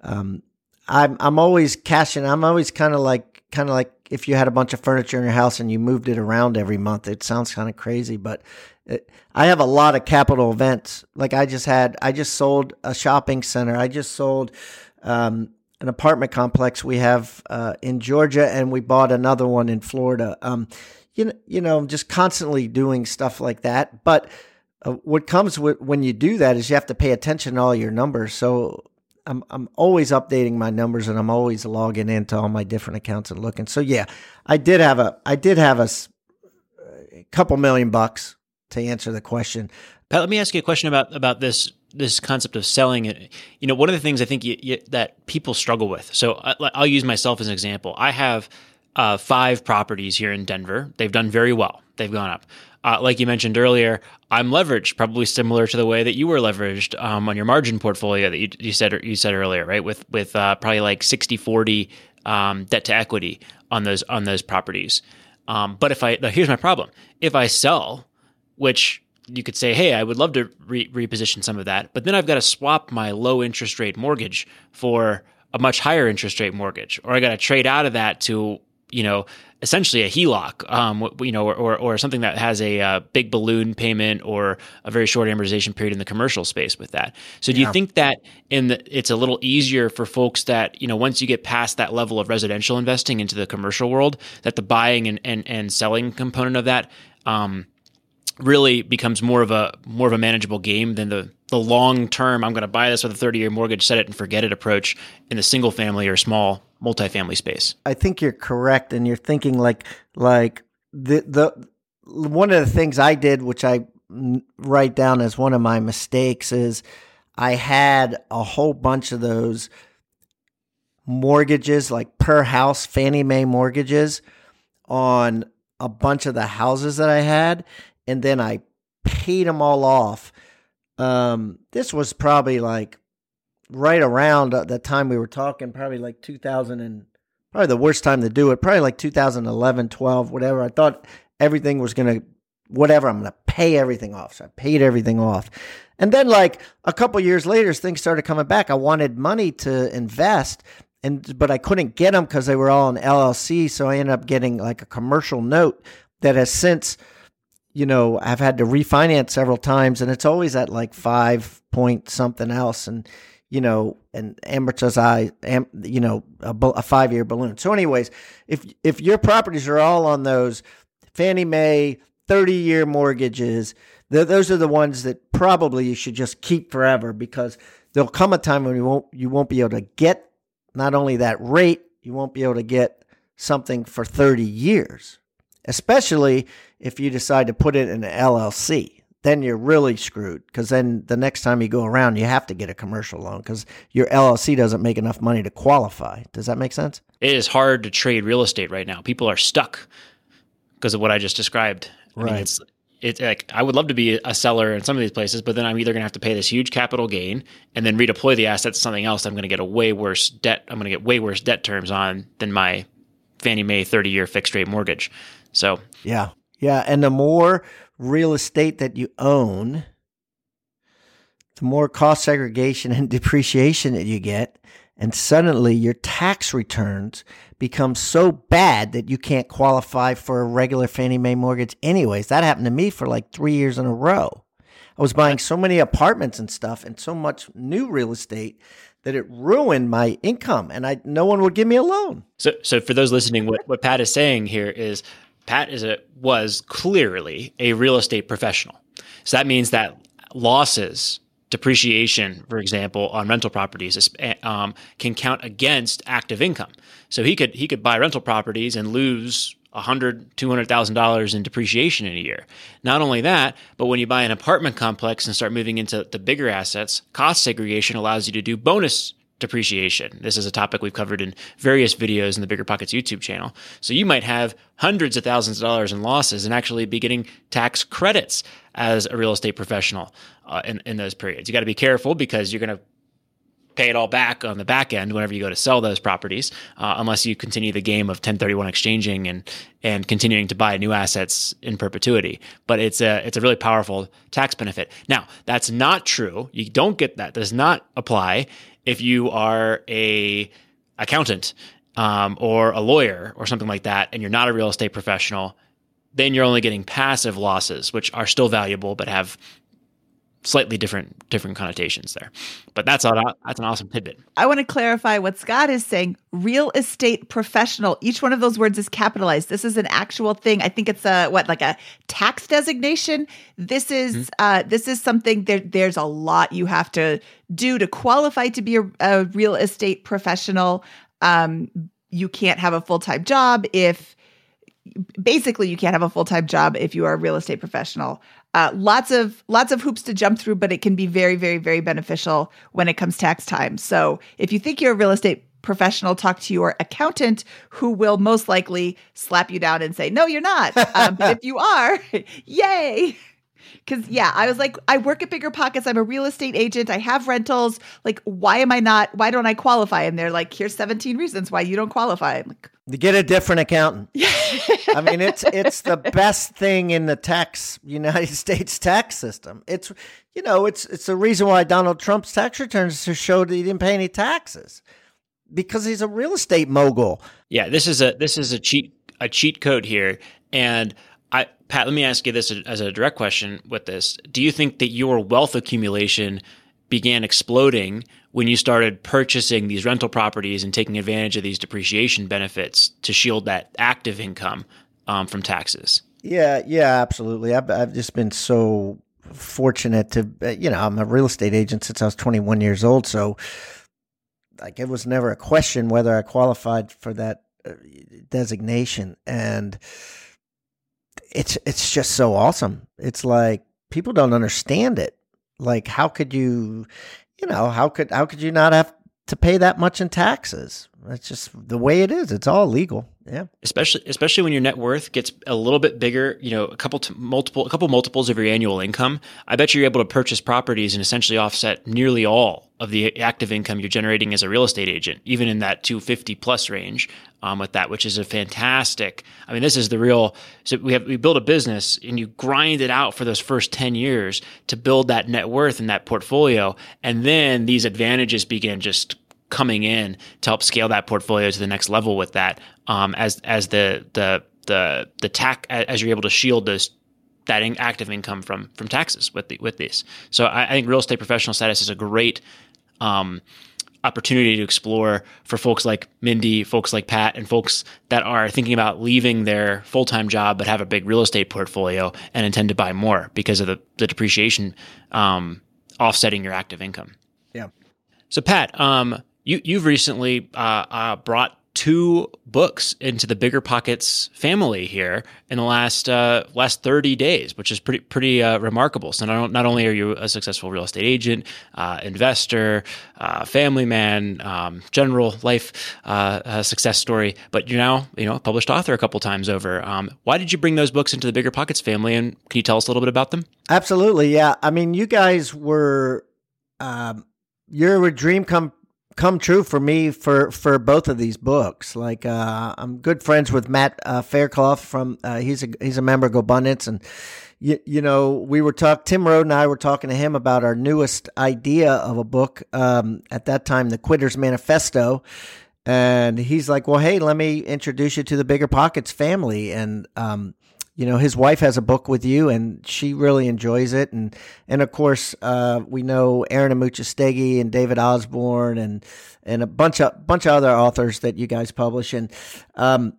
[SPEAKER 2] um I'm I'm always cashing. I'm always kind of like kind of like if you had a bunch of furniture in your house and you moved it around every month. It sounds kind of crazy, but it, I have a lot of capital events. Like I just had, I just sold a shopping center. I just sold um, an apartment complex we have uh, in Georgia, and we bought another one in Florida. Um, you know, you know, I'm just constantly doing stuff like that. But uh, what comes with when you do that is you have to pay attention to all your numbers. So I'm I'm always updating my numbers and I'm always logging into all my different accounts and looking. So yeah, I did have a I did have a, a couple million bucks to answer the question.
[SPEAKER 3] Pat, let me ask you a question about about this this concept of selling it. You know, one of the things I think you, you, that people struggle with. So I, will use myself as an example. I have uh, five properties here in Denver. They've done very well. They've gone up. Uh, like you mentioned earlier, I'm leveraged, probably similar to the way that you were leveraged um, on your margin portfolio that you, you said you said earlier, right? With with uh, probably like 60 40 um, debt to equity on those on those properties. Um, but if I here's my problem: if I sell, which you could say, hey, I would love to re- reposition some of that, but then I've got to swap my low interest rate mortgage for a much higher interest rate mortgage, or I got to trade out of that to you know essentially a HELOC, um, you know, or, or something that has a uh, big balloon payment or a very short amortization period in the commercial space with that. So, do yeah. you think that in the, it's a little easier for folks that you know once you get past that level of residential investing into the commercial world, that the buying and and, and selling component of that um, really becomes more of a more of a manageable game than the the long term I'm going to buy this with a 30 year mortgage, set it and forget it approach in the single family or small multifamily space.
[SPEAKER 2] I think you're correct, and you're thinking like like the the one of the things I did, which I write down as one of my mistakes, is I had a whole bunch of those mortgages, like per house Fannie Mae mortgages, on a bunch of the houses that I had, and then I paid them all off. Um, this was probably like right around the time we were talking, probably like 2000 and probably the worst time to do it, probably like 2011, 12, whatever. I thought everything was going to, whatever, I'm going to pay everything off. So I paid everything off. And then like a couple years later, things started coming back. I wanted money to invest and, but I couldn't get them because they were all in LLC. So I ended up getting like a commercial note that has since, you know, I've had to refinance several times and it's always at like five point something else. And, you know, and amortize, am, you know, a, a five year balloon. So, anyways, if if your properties are all on those Fannie Mae thirty year mortgages, those are the ones that probably you should just keep forever because there'll come a time when you won't you won't be able to get not only that rate, you won't be able to get something for thirty years, especially if you decide to put it in an LLC then you're really screwed because then the next time you go around, you have to get a commercial loan because your LLC doesn't make enough money to qualify. Does that make sense?
[SPEAKER 3] It is hard to trade real estate right now. People are stuck because of what I just described. I right. mean, it's it's like I would love to be a seller in some of these places, but then I'm either going to have to pay this huge capital gain and then redeploy the assets to something else. I'm going to get a way worse debt. I'm going to get way worse debt terms on than my Fannie Mae 30 year fixed rate mortgage. So
[SPEAKER 2] yeah, yeah, and the more real estate that you own, the more cost segregation and depreciation that you get. And suddenly your tax returns become so bad that you can't qualify for a regular Fannie Mae mortgage, anyways. That happened to me for like three years in a row. I was buying so many apartments and stuff and so much new real estate that it ruined my income and I no one would give me a loan.
[SPEAKER 3] So so for those listening, what, what Pat is saying here is Pat is a was clearly a real estate professional. So that means that losses, depreciation, for example, on rental properties um, can count against active income. So he could he could buy rental properties and lose a hundred, two hundred thousand dollars in depreciation in a year. Not only that, but when you buy an apartment complex and start moving into the bigger assets, cost segregation allows you to do bonus depreciation. This is a topic we've covered in various videos in the Bigger Pockets YouTube channel. So you might have hundreds of thousands of dollars in losses and actually be getting tax credits as a real estate professional uh, in, in those periods. You got to be careful because you're going to pay it all back on the back end whenever you go to sell those properties, uh, unless you continue the game of 1031 exchanging and and continuing to buy new assets in perpetuity. But it's a it's a really powerful tax benefit. Now that's not true. You don't get that. Does not apply if you are a accountant um, or a lawyer or something like that, and you're not a real estate professional. Then you're only getting passive losses, which are still valuable but have slightly different different connotations there. But that's all, that's an awesome tidbit.
[SPEAKER 1] I want to clarify what Scott is saying. Real estate professional. Each one of those words is capitalized. This is an actual thing. I think it's a what like a tax designation. This is mm-hmm. uh, this is something there. There's a lot you have to do to qualify to be a, a real estate professional. Um, you can't have a full time job if basically you can't have a full-time job if you are a real estate professional. Uh, lots of lots of hoops to jump through but it can be very very very beneficial when it comes tax time. So if you think you're a real estate professional talk to your accountant who will most likely slap you down and say no you're not. Um, but if you are yay! Because yeah i was like i work at bigger pockets. I'm a real estate agent. I have rentals. Like why am i not why don't i qualify? And they're like here's 17 reasons why you don't qualify. I'm like
[SPEAKER 2] to get a different accountant. I mean, it's it's the best thing in the tax United States tax system. It's you know, it's it's the reason why Donald Trump's tax returns showed that he didn't pay any taxes because he's a real estate mogul.
[SPEAKER 3] Yeah, this is a this is a cheat a cheat code here, and I Pat, let me ask you this as a direct question with this: Do you think that your wealth accumulation began exploding when you started purchasing these rental properties and taking advantage of these depreciation benefits to shield that active income um, from taxes.
[SPEAKER 2] Yeah, yeah, absolutely. I've, I've just been so fortunate to, you know, I'm a real estate agent since I was 21 years old. So, like, it was never a question whether I qualified for that uh, designation. And it's, it's just so awesome. It's like people don't understand it. Like, how could you, you know, how could how could you not have to pay that much in taxes? That's just the way it is. It's all legal. Yeah.
[SPEAKER 3] Especially especially when your net worth gets a little bit bigger, you know, a couple to multiple a couple multiples of your annual income. I bet you're able to purchase properties and essentially offset nearly all of the active income you're generating as a real estate agent, even in that 250 plus range um, with that, which is a fantastic. I mean, this is the real. So we have we build a business and you grind it out for those first 10 years to build that net worth and that portfolio, and then these advantages begin just coming in to help scale that portfolio to the next level with that um, as as the the the the tax as you're able to shield those that active income from from taxes with the, with these. So I, I, think real estate professional status is a great um, opportunity to explore for folks like Mindy, folks like Pat, and folks that are thinking about leaving their full time job but have a big real estate portfolio and intend to buy more because of the, the depreciation um, offsetting your active income.
[SPEAKER 2] Yeah.
[SPEAKER 3] So Pat, um, you you've recently uh, uh, brought two books into the bigger pockets family here in the last uh, last 30 days which is pretty pretty uh, remarkable. So not, not only are you a successful real estate agent uh, investor uh, family man um, general life uh, success story but you're now you know a published author a couple times over. Um, why did you bring those books into the bigger pockets family and can you tell us a little bit about them?
[SPEAKER 2] Absolutely yeah. I mean you guys were um, you're a dream come come true for me for for both of these books. Like uh, I'm good friends with Matt uh, Faircloth from uh, he's a he's a member of GoBundance, and you, you know we were talking. Tim Rhode and I were talking to him about our newest idea of a book. Um, at that time, the Quitters Manifesto. And he's like, "Well, hey, let me introduce you to the Bigger Pockets family." And um, you know his wife has a book with you and she really enjoys it. And and of course uh, we know Aaron Amuchastegui and David Osborne and and a bunch of bunch of other authors that you guys publish. And um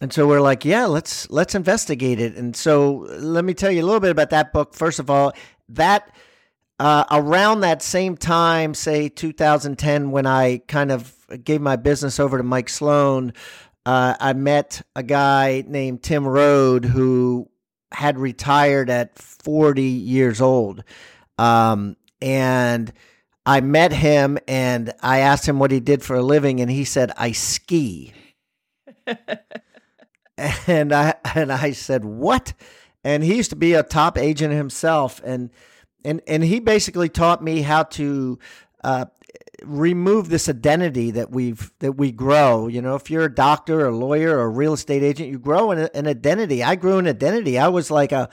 [SPEAKER 2] and so we're like yeah let's let's investigate it. And so let me tell you a little bit about that book. First of all that uh, around that same time say 2010 when I kind of gave my business over to Mike Sloan uh, I met a guy named Tim Rhode who had retired at 40 years old. Um, and I met him and I asked him what he did for a living, and he said, I ski. and I and I said, What? And he used to be a top agent himself, and and and he basically taught me how to uh, remove this identity that we've that we grow. You know, if you're a doctor, or a lawyer, or a real estate agent, you grow an, an identity. I grew an identity. I was like a,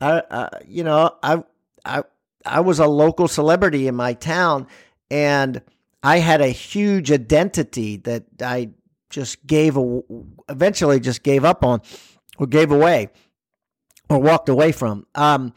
[SPEAKER 2] I, uh, you know, I I I was a local celebrity in my town, and I had a huge identity that I just gave a, eventually just gave up on or gave away or walked away from. Um,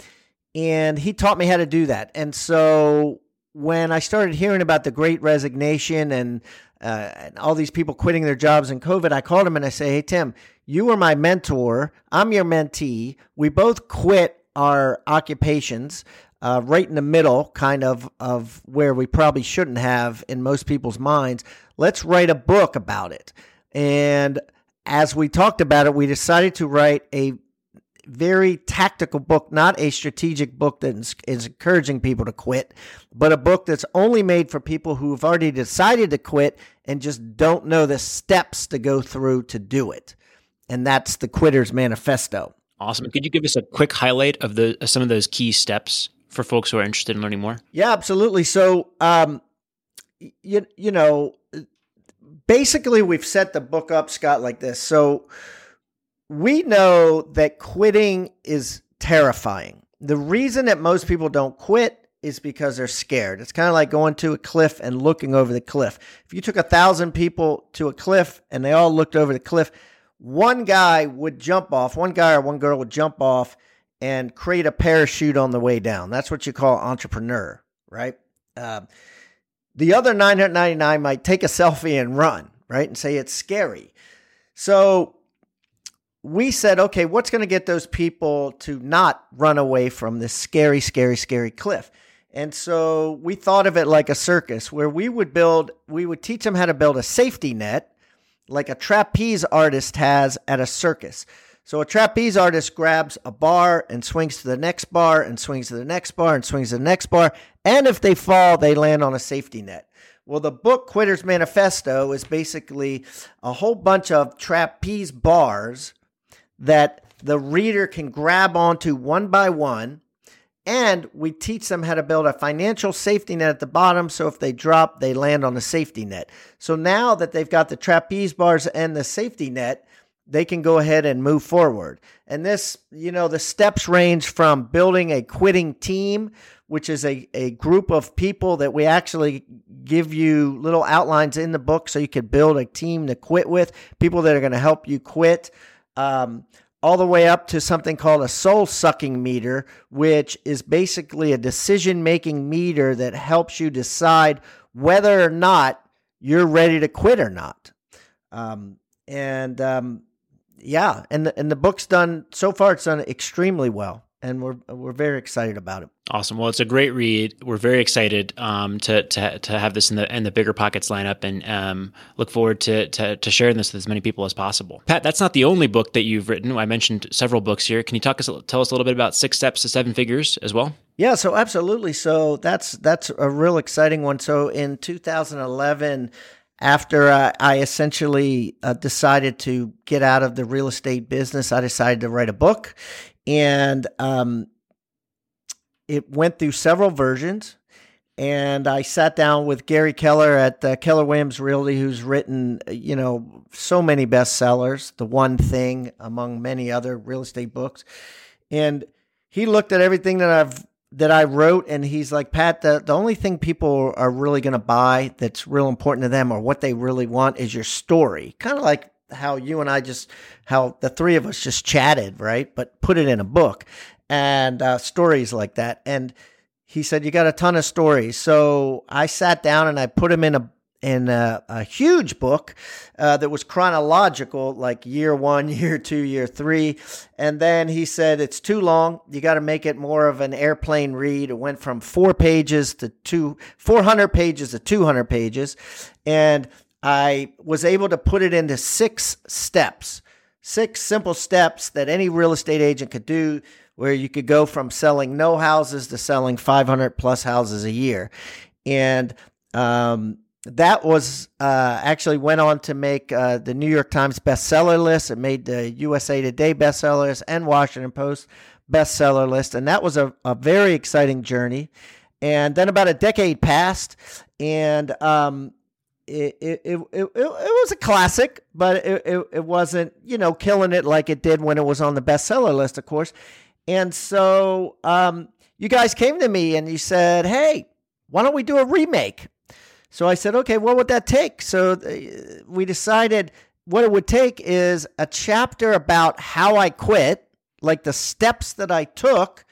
[SPEAKER 2] and he taught me how to do that. And so when I started hearing about the great resignation and, uh, and all these people quitting their jobs in COVID, I called him and I say, Hey, Tim, you were my mentor. I'm your mentee. We both quit our occupations uh, right in the middle, kind of of where we probably shouldn't have in most people's minds. Let's write a book about it. And as we talked about it, we decided to write a very tactical book, not a strategic book that is encouraging people to quit, but a book that's only made for people who've already decided to quit and just don't know the steps to go through to do it. And that's the Quitter's Manifesto.
[SPEAKER 3] Awesome. Could you give us a quick highlight of the some of those key steps for folks who are interested in learning more?
[SPEAKER 2] Yeah, absolutely. So, um, you you know, basically we've set the book up, Scott, like this. So we know that quitting is terrifying. The reason that most people don't quit is because they're scared. It's kind of like going to a cliff and looking over the cliff. If you took a thousand people to a cliff and they all looked over the cliff, one guy would jump off, one guy or one girl would jump off and create a parachute on the way down. That's what you call entrepreneur, right? Uh, the other 999 might take a selfie and run, right? And say it's scary. So we said, okay, what's going to get those people to not run away from this scary, scary, scary cliff? And so we thought of it like a circus where we would build, we would teach them how to build a safety net like a trapeze artist has at a circus. So a trapeze artist grabs a bar and swings to the next bar and swings to the next bar and swings to the next bar. And if they fall, they land on a safety net. Well, the book Quitter's Manifesto is basically a whole bunch of trapeze bars that the reader can grab onto one by one. And we teach them how to build a financial safety net at the bottom. So if they drop, they land on a safety net. So now that they've got the trapeze bars and the safety net, they can go ahead and move forward. And this, you know, the steps range from building a quitting team, which is a, a group of people that we actually give you little outlines in the book so you could build a team to quit with, people that are going to help you quit. Um, all the way up to something called a soul sucking meter, which is basically a decision making meter that helps you decide whether or not you're ready to quit or not. Um, and um, yeah, and the, and the book's done so far. It's done extremely well, and we're we're very excited about it.
[SPEAKER 3] Awesome. Well, it's a great read. We're very excited um, to to to have this in the in the bigger pockets lineup, and um, look forward to, to to sharing this with as many people as possible. Pat, that's not the only book that you've written. I mentioned several books here. Can you talk us tell us a little bit about Six Steps to Seven Figures as well?
[SPEAKER 2] Yeah, so absolutely. So that's that's a real exciting one. So in 2011 after uh, I essentially uh, decided to get out of the real estate business, I decided to write a book, and um, it went through several versions. And I sat down with Gary Keller at uh, Keller Williams Realty, who's written, you know, so many bestsellers, The One Thing, among many other real estate books. And he looked at everything that I've that I wrote, and he's like, Pat, the, the only thing people are really going to buy that's real important to them or what they really want is your story. Kind of like how you and I just, how the three of us just chatted, right? But put it in a book and uh, stories like that. And he said, You got a ton of stories. So I sat down and I put them in a in a, a huge book uh, that was chronological, like year one, year two, year three. And then he said, It's too long. You got to make it more of an airplane read. It went from four pages to two, 400 pages to 200 pages. And I was able to put it into six steps, six simple steps that any real estate agent could do where you could go from selling no houses to selling 500 plus houses a year. and um, that was uh, actually went on to make uh, the New York Times bestseller list. It made the USA Today bestsellers and Washington Post bestseller list, and that was a, a very exciting journey. And then about a decade passed, and um, it, it, it, it, it was a classic, but it, it, it wasn't, you know, killing it like it did when it was on the bestseller list, of course. And so um, you guys came to me and you said, hey, why don't we do a remake? So I said, okay, what would that take? So uh, we decided what it would take is a chapter about how I quit, like the steps that I took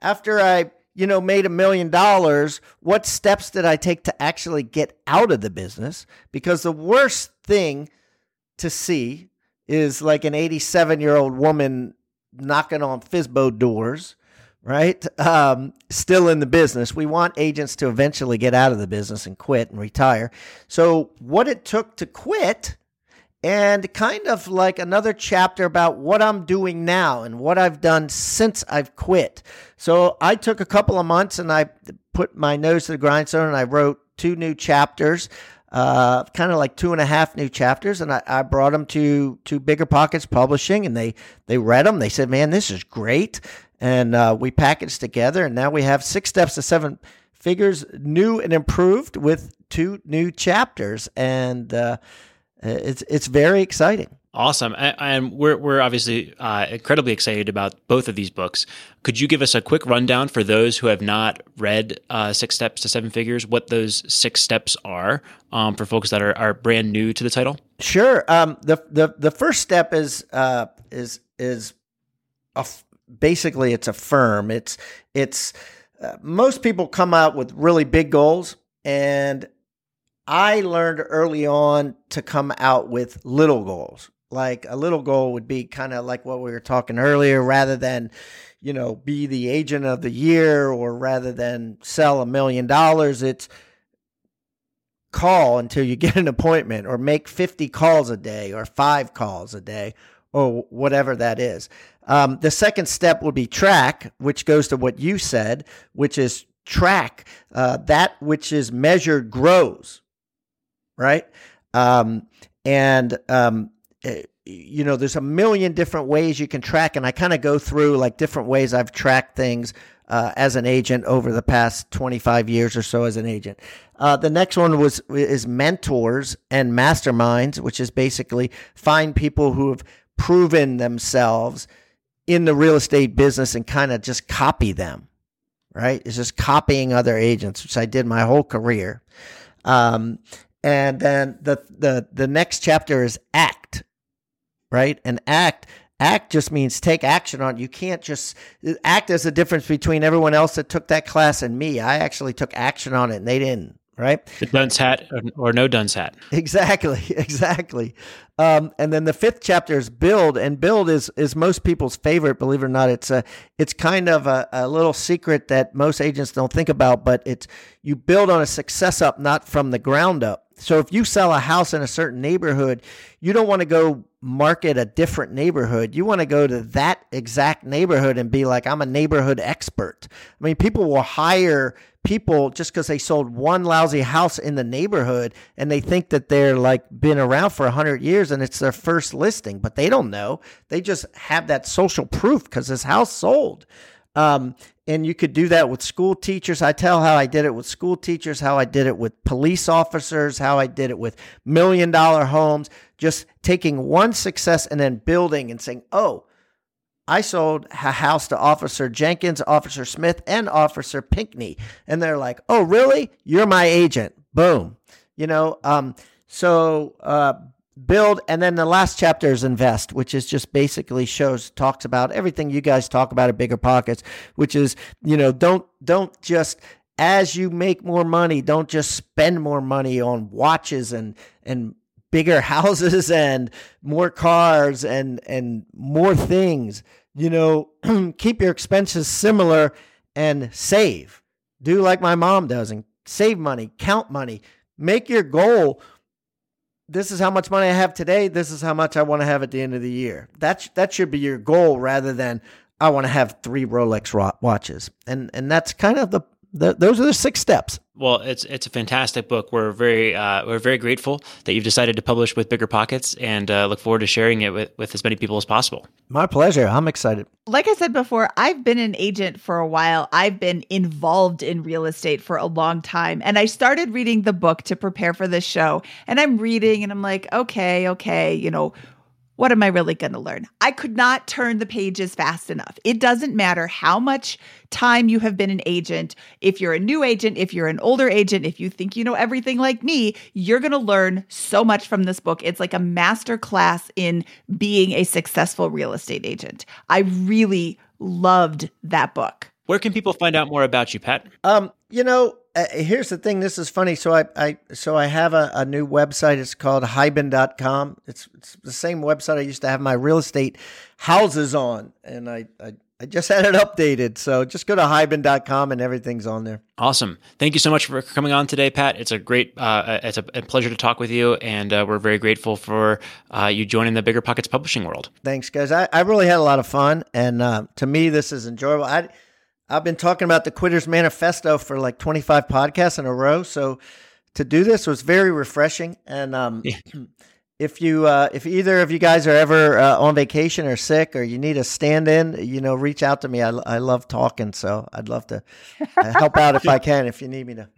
[SPEAKER 2] after I, you know, made a million dollars. What steps did I take to actually get out of the business? Because the worst thing to see is like an 87 year old woman knocking on FSBO doors right? Um, still in the business. We want agents to eventually get out of the business and quit and retire. So, what it took to quit, and kind of like another chapter about what I'm doing now and what I've done since I've quit. So, I took a couple of months and I put my nose to the grindstone and I wrote two new chapters. Uh, kind of like two and a half new chapters, and I, I brought them to to Bigger Pockets Publishing, and they they read them. They said, "Man, this is great." and uh, we packaged together, and now we have six steps to seven figures, new and improved, with two new chapters, and uh, it's it's very exciting.
[SPEAKER 3] Awesome, and we're we're obviously uh, incredibly excited about both of these books. Could you give us a quick rundown for those who have not read uh, Six Steps to Seven Figures? What those six steps are um, for folks that are, are brand new to the title?
[SPEAKER 2] Sure. Um, the the the first step is uh, is is a basically it's a firm. It's it's uh, most people come out with really big goals and I learned early on to come out with little goals. Like a little goal would be kind of like what we were talking earlier rather than you know be the agent of the year or rather than sell a million dollars it's call until you get an appointment or make 50 calls a day or 5 calls a day or whatever that is. Um, the second step would be track, which goes to what you said, which is track uh, that which is measured grows, right? Um, and um, you know, there's a million different ways you can track, and I kind of go through like different ways I've tracked things uh, as an agent over the past 25 years or so as an agent. Uh, the next one was is mentors and masterminds, which is basically find people who have proven themselves in the real estate business and kind of just copy them, right? It's just copying other agents, which I did my whole career. Um, and then the, the, the next chapter is act, right? And act, act just means take action on. You can't just act as the difference between everyone else that took that class and me. I actually took action on it and they didn't right?
[SPEAKER 3] The dunce hat or no dunce hat.
[SPEAKER 2] Exactly, exactly. Um, and then the fifth chapter is build, and build is is most people's favorite. Believe it or not, it's a it's kind of a, a little secret that most agents don't think about, but it's you build on a success up, not from the ground up. So if you sell a house in a certain neighborhood, you don't want to go market a different neighborhood. You want to go to that exact neighborhood and be like, I'm a neighborhood expert. I mean, people will hire people just because they sold one lousy house in the neighborhood and they think that they're like been around for 100 years and it's their first listing, but they don't know. They just have that social proof because this house sold. Um, and you could do that with school teachers. I tell how I did it with school teachers, how I did it with police officers, how I did it with million dollar homes, just taking one success and then building and saying, oh, I sold a house to Officer Jenkins, Officer Smith, and Officer Pinkney. And they're like, oh, really? You're my agent. Boom. You know, um, so uh, build. And then the last chapter is invest, which is just basically shows, talks about everything you guys talk about at Bigger Pockets, which is, you know, don't, don't just, as you make more money, don't just spend more money on watches and, and bigger houses and more cars and and more things you know keep your expenses similar and save do like my mom does and save money count money make your goal this is how much money i have today this is how much i want to have at the end of the year. That that should be your goal rather than i want to have three rolex watches. And and that's kind of the th- those are the six steps.
[SPEAKER 3] Well, it's it's a fantastic book. We're very uh, we're very grateful that you've decided to publish with Bigger Pockets, and uh, look forward to sharing it with, with as many people as possible.
[SPEAKER 2] My pleasure. I'm excited.
[SPEAKER 1] Like I said before, I've been an agent for a while. I've been involved in real estate for a long time, and I started reading the book to prepare for this show. And I'm reading, and I'm like, okay, okay, you know, what am I really going to learn? I could not turn the pages fast enough. It doesn't matter how much time you have been an agent. If you're a new agent, if you're an older agent, if you think you know everything like me, you're going to learn so much from this book. It's like a master class in being a successful real estate agent. I really loved that book.
[SPEAKER 3] Where can people find out more about you, Pat?
[SPEAKER 2] Um, you know, uh, here's the thing. This is funny. So I, I so I have a, a new website. It's called Hiban.com. It's it's the same website I used to have my real estate houses on, and I, I I just had it updated. So just go to Hiban.com and everything's on there.
[SPEAKER 3] Awesome. Thank you so much for coming on today, Pat. It's a great, uh, it's a, a, pleasure to talk with you. And uh, we're very grateful for uh, you joining the Bigger Pockets publishing world.
[SPEAKER 2] Thanks, guys. I, I really had a lot of fun. And uh, to me, this is enjoyable. I, I've been talking about the Quitters Manifesto for like 25 podcasts in a row. So to do this was very refreshing. And um, yeah. if you, uh, if either of you guys are ever uh, on vacation or sick or you need a stand in, you know, reach out to me. I, I love talking. So I'd love to uh, help out if I can, if you need me to.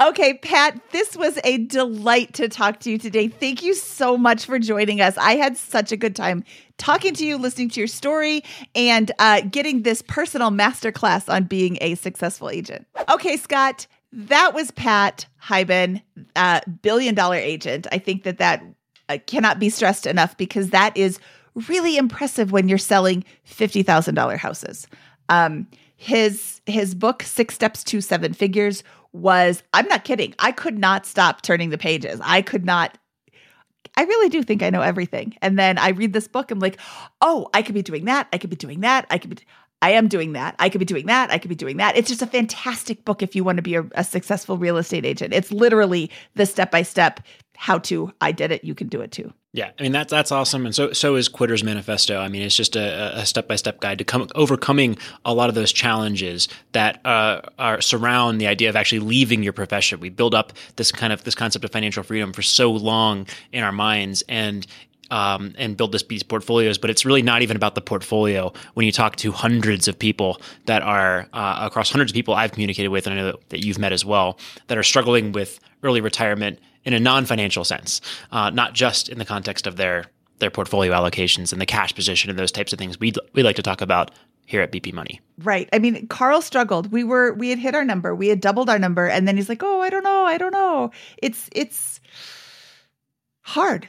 [SPEAKER 1] Okay, Pat, this was a delight to talk to you today. Thank you so much for joining us. I had such a good time talking to you, listening to your story, and uh, getting this personal masterclass on being a successful agent. Okay, Scott, that was Pat Hiban, uh, billion dollar agent. I think that that uh, cannot be stressed enough because that is really impressive when you're selling $50,000 houses. Um, his his book Six Steps to Seven Figures was I'm not kidding. I could not stop turning the pages. I could not I really do think I know everything. And then I read this book I'm like, "Oh, I could be doing that. I could be doing that. I could be I am doing that. I could be doing that. I could be doing that. It's just a fantastic book if you want to be a, a successful real estate agent. It's literally the step by step how to. I did it. You can do it too.
[SPEAKER 3] Yeah, I mean that's that's awesome, and so so is Quitter's Manifesto. I mean, it's just a step by step guide to come overcoming a lot of those challenges that uh, are surround the idea of actually leaving your profession. We build up this kind of this concept of financial freedom for so long in our minds, and um, and build this these portfolios. But it's really not even about the portfolio when you talk to hundreds of people that are uh, across hundreds of people I've communicated with, and I know that you've met as well, that are struggling with early retirement in a non-financial sense, uh, not just in the context of their their portfolio allocations and the cash position and those types of things. We we like to talk about here at BP Money.
[SPEAKER 1] Right. I mean, Carl struggled. We were we had hit our number. We had doubled our number and then he's like, "Oh, I don't know. I don't know." It's it's hard.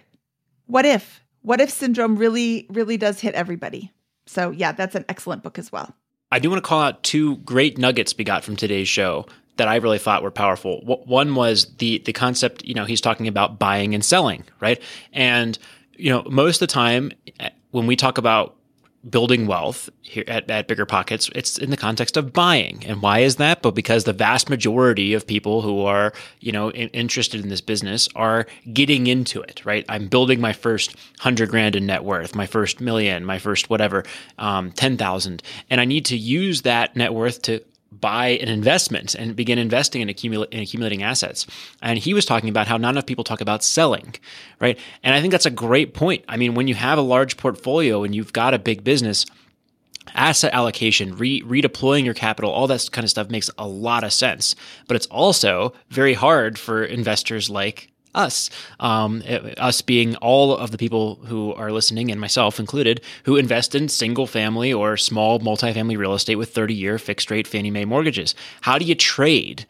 [SPEAKER 1] What if? What if syndrome really really does hit everybody? So, yeah, that's an excellent book as well.
[SPEAKER 3] I do want to call out two great nuggets we got from today's show that I really thought were powerful. One was the the concept, you know, he's talking about buying and selling, right? And you know, most of the time eh, when we talk about building wealth here at, at bigger pockets it's in the context of buying and why is that but because the vast majority of people who are you know in, interested in this business are getting into it right i'm building my first hundred grand in net worth my first million my first whatever um, 10000 and i need to use that net worth to buy an investment and begin investing in, accumula- in accumulating assets. And he was talking about how not enough people talk about selling, right? And I think that's a great point. I mean, when you have a large portfolio and you've got a big business, asset allocation, re- redeploying your capital, all that kind of stuff makes a lot of sense. But it's also very hard for investors like us, um, us being all of the people who are listening, and myself included, who invest in single family or small multifamily real estate with 30 year fixed rate Fannie Mae mortgages. How do you trade?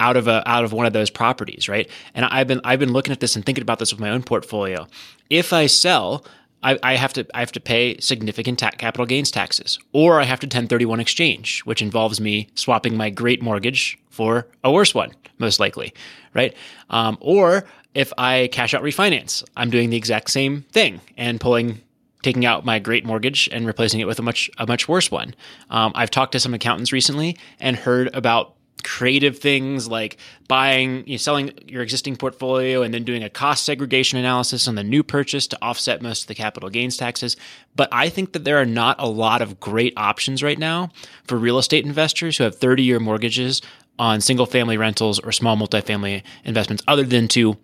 [SPEAKER 3] out of a out of one of those properties, right? And I've been I've been looking at this and thinking about this with my own portfolio. If I sell, I, I, have to I have to pay significant ta- capital gains taxes, or I have to 1031 exchange, which involves me swapping my great mortgage for a worse one, most likely, right? Um, or if I cash out refinance, I'm doing the exact same thing and pulling taking out my great mortgage and replacing it with a much a much worse one. Um, I've talked to some accountants recently and heard about creative things like buying, you know, selling your existing portfolio and then doing a cost segregation analysis on the new purchase to offset most of the capital gains taxes. But I think that there are not a lot of great options right now for real estate investors who have 30 year mortgages on single family rentals or small multifamily investments other than to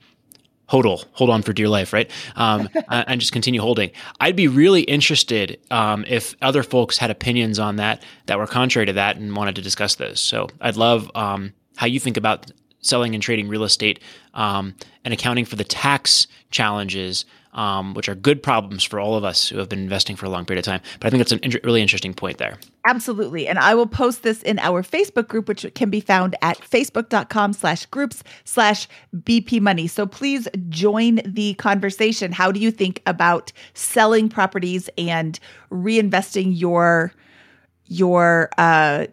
[SPEAKER 3] hodl, hold on for dear life, right? Um, and just continue holding. I'd be really interested um, if other folks had opinions on that that were contrary to that and wanted to discuss those. So I'd love um, how you think about selling and trading real estate um, and accounting for the tax challenges um, which are good problems for all of us who have been investing for a long period of time. But I think that's a in- really interesting point there.
[SPEAKER 1] Absolutely. And I will post this in our Facebook group, which can be found at facebook.com slash groups slash BP money. So please join the conversation. How do you think about selling properties and reinvesting your your uh,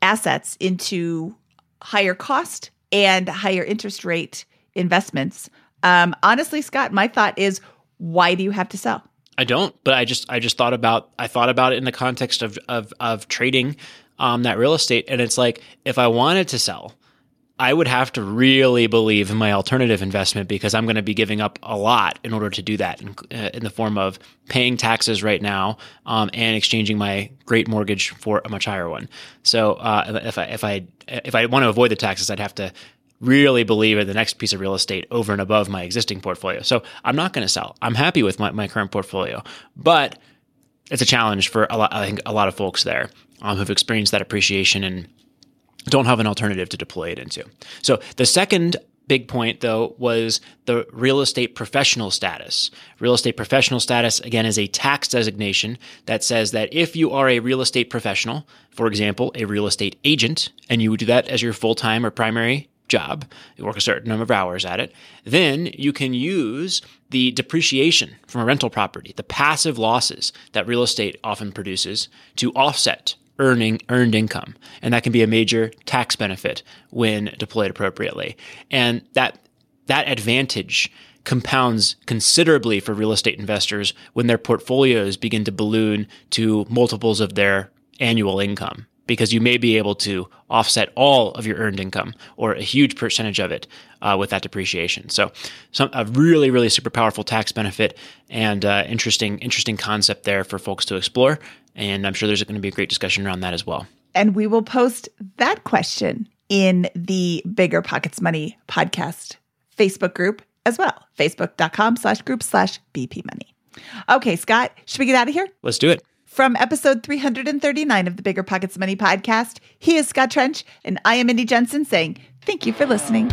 [SPEAKER 1] assets into higher cost and higher interest rate investments? Um, honestly, Scott, my thought is, why do you have to sell?
[SPEAKER 3] I don't, but I just I just thought about I thought about it in the context of of of trading um, that real estate, and it's like if I wanted to sell, I would have to really believe in my alternative investment because I'm going to be giving up a lot in order to do that in, uh, in the form of paying taxes right now um, and exchanging my great mortgage for a much higher one. So uh, if I if I if I want to avoid the taxes, I'd have to really believe in the next piece of real estate over and above my existing portfolio. So I'm not going to sell. I'm happy with my, my current portfolio, but it's a challenge for a lot, I think a lot of folks there um, who've experienced that appreciation and don't have an alternative to deploy it into. So the second big point though was the real estate professional status. Real estate professional status again is a tax designation that says that if you are a real estate professional, for example, a real estate agent, and you do that as your full-time or primary job, you work a certain number of hours at it, then you can use the depreciation from a rental property, the passive losses that real estate often produces to offset earning earned income. And that can be a major tax benefit when deployed appropriately. And that that advantage compounds considerably for real estate investors when their portfolios begin to balloon to multiples of their annual income because you may be able to offset all of your earned income or a huge percentage of it uh, with that depreciation. So, some a really, really super powerful tax benefit and uh, interesting, interesting concept there for folks to explore. And I'm sure there's going to be a great discussion around that as well.
[SPEAKER 1] And we will post that question in the Bigger Pockets Money podcast Facebook group as well. Facebook.com slash group slash BP money. Okay, Scott, should we get out of here?
[SPEAKER 3] Let's do it.
[SPEAKER 1] From episode 339 of the Bigger Pockets Money podcast, he is Scott Trench, and I am Mindy Jensen saying thank you for listening.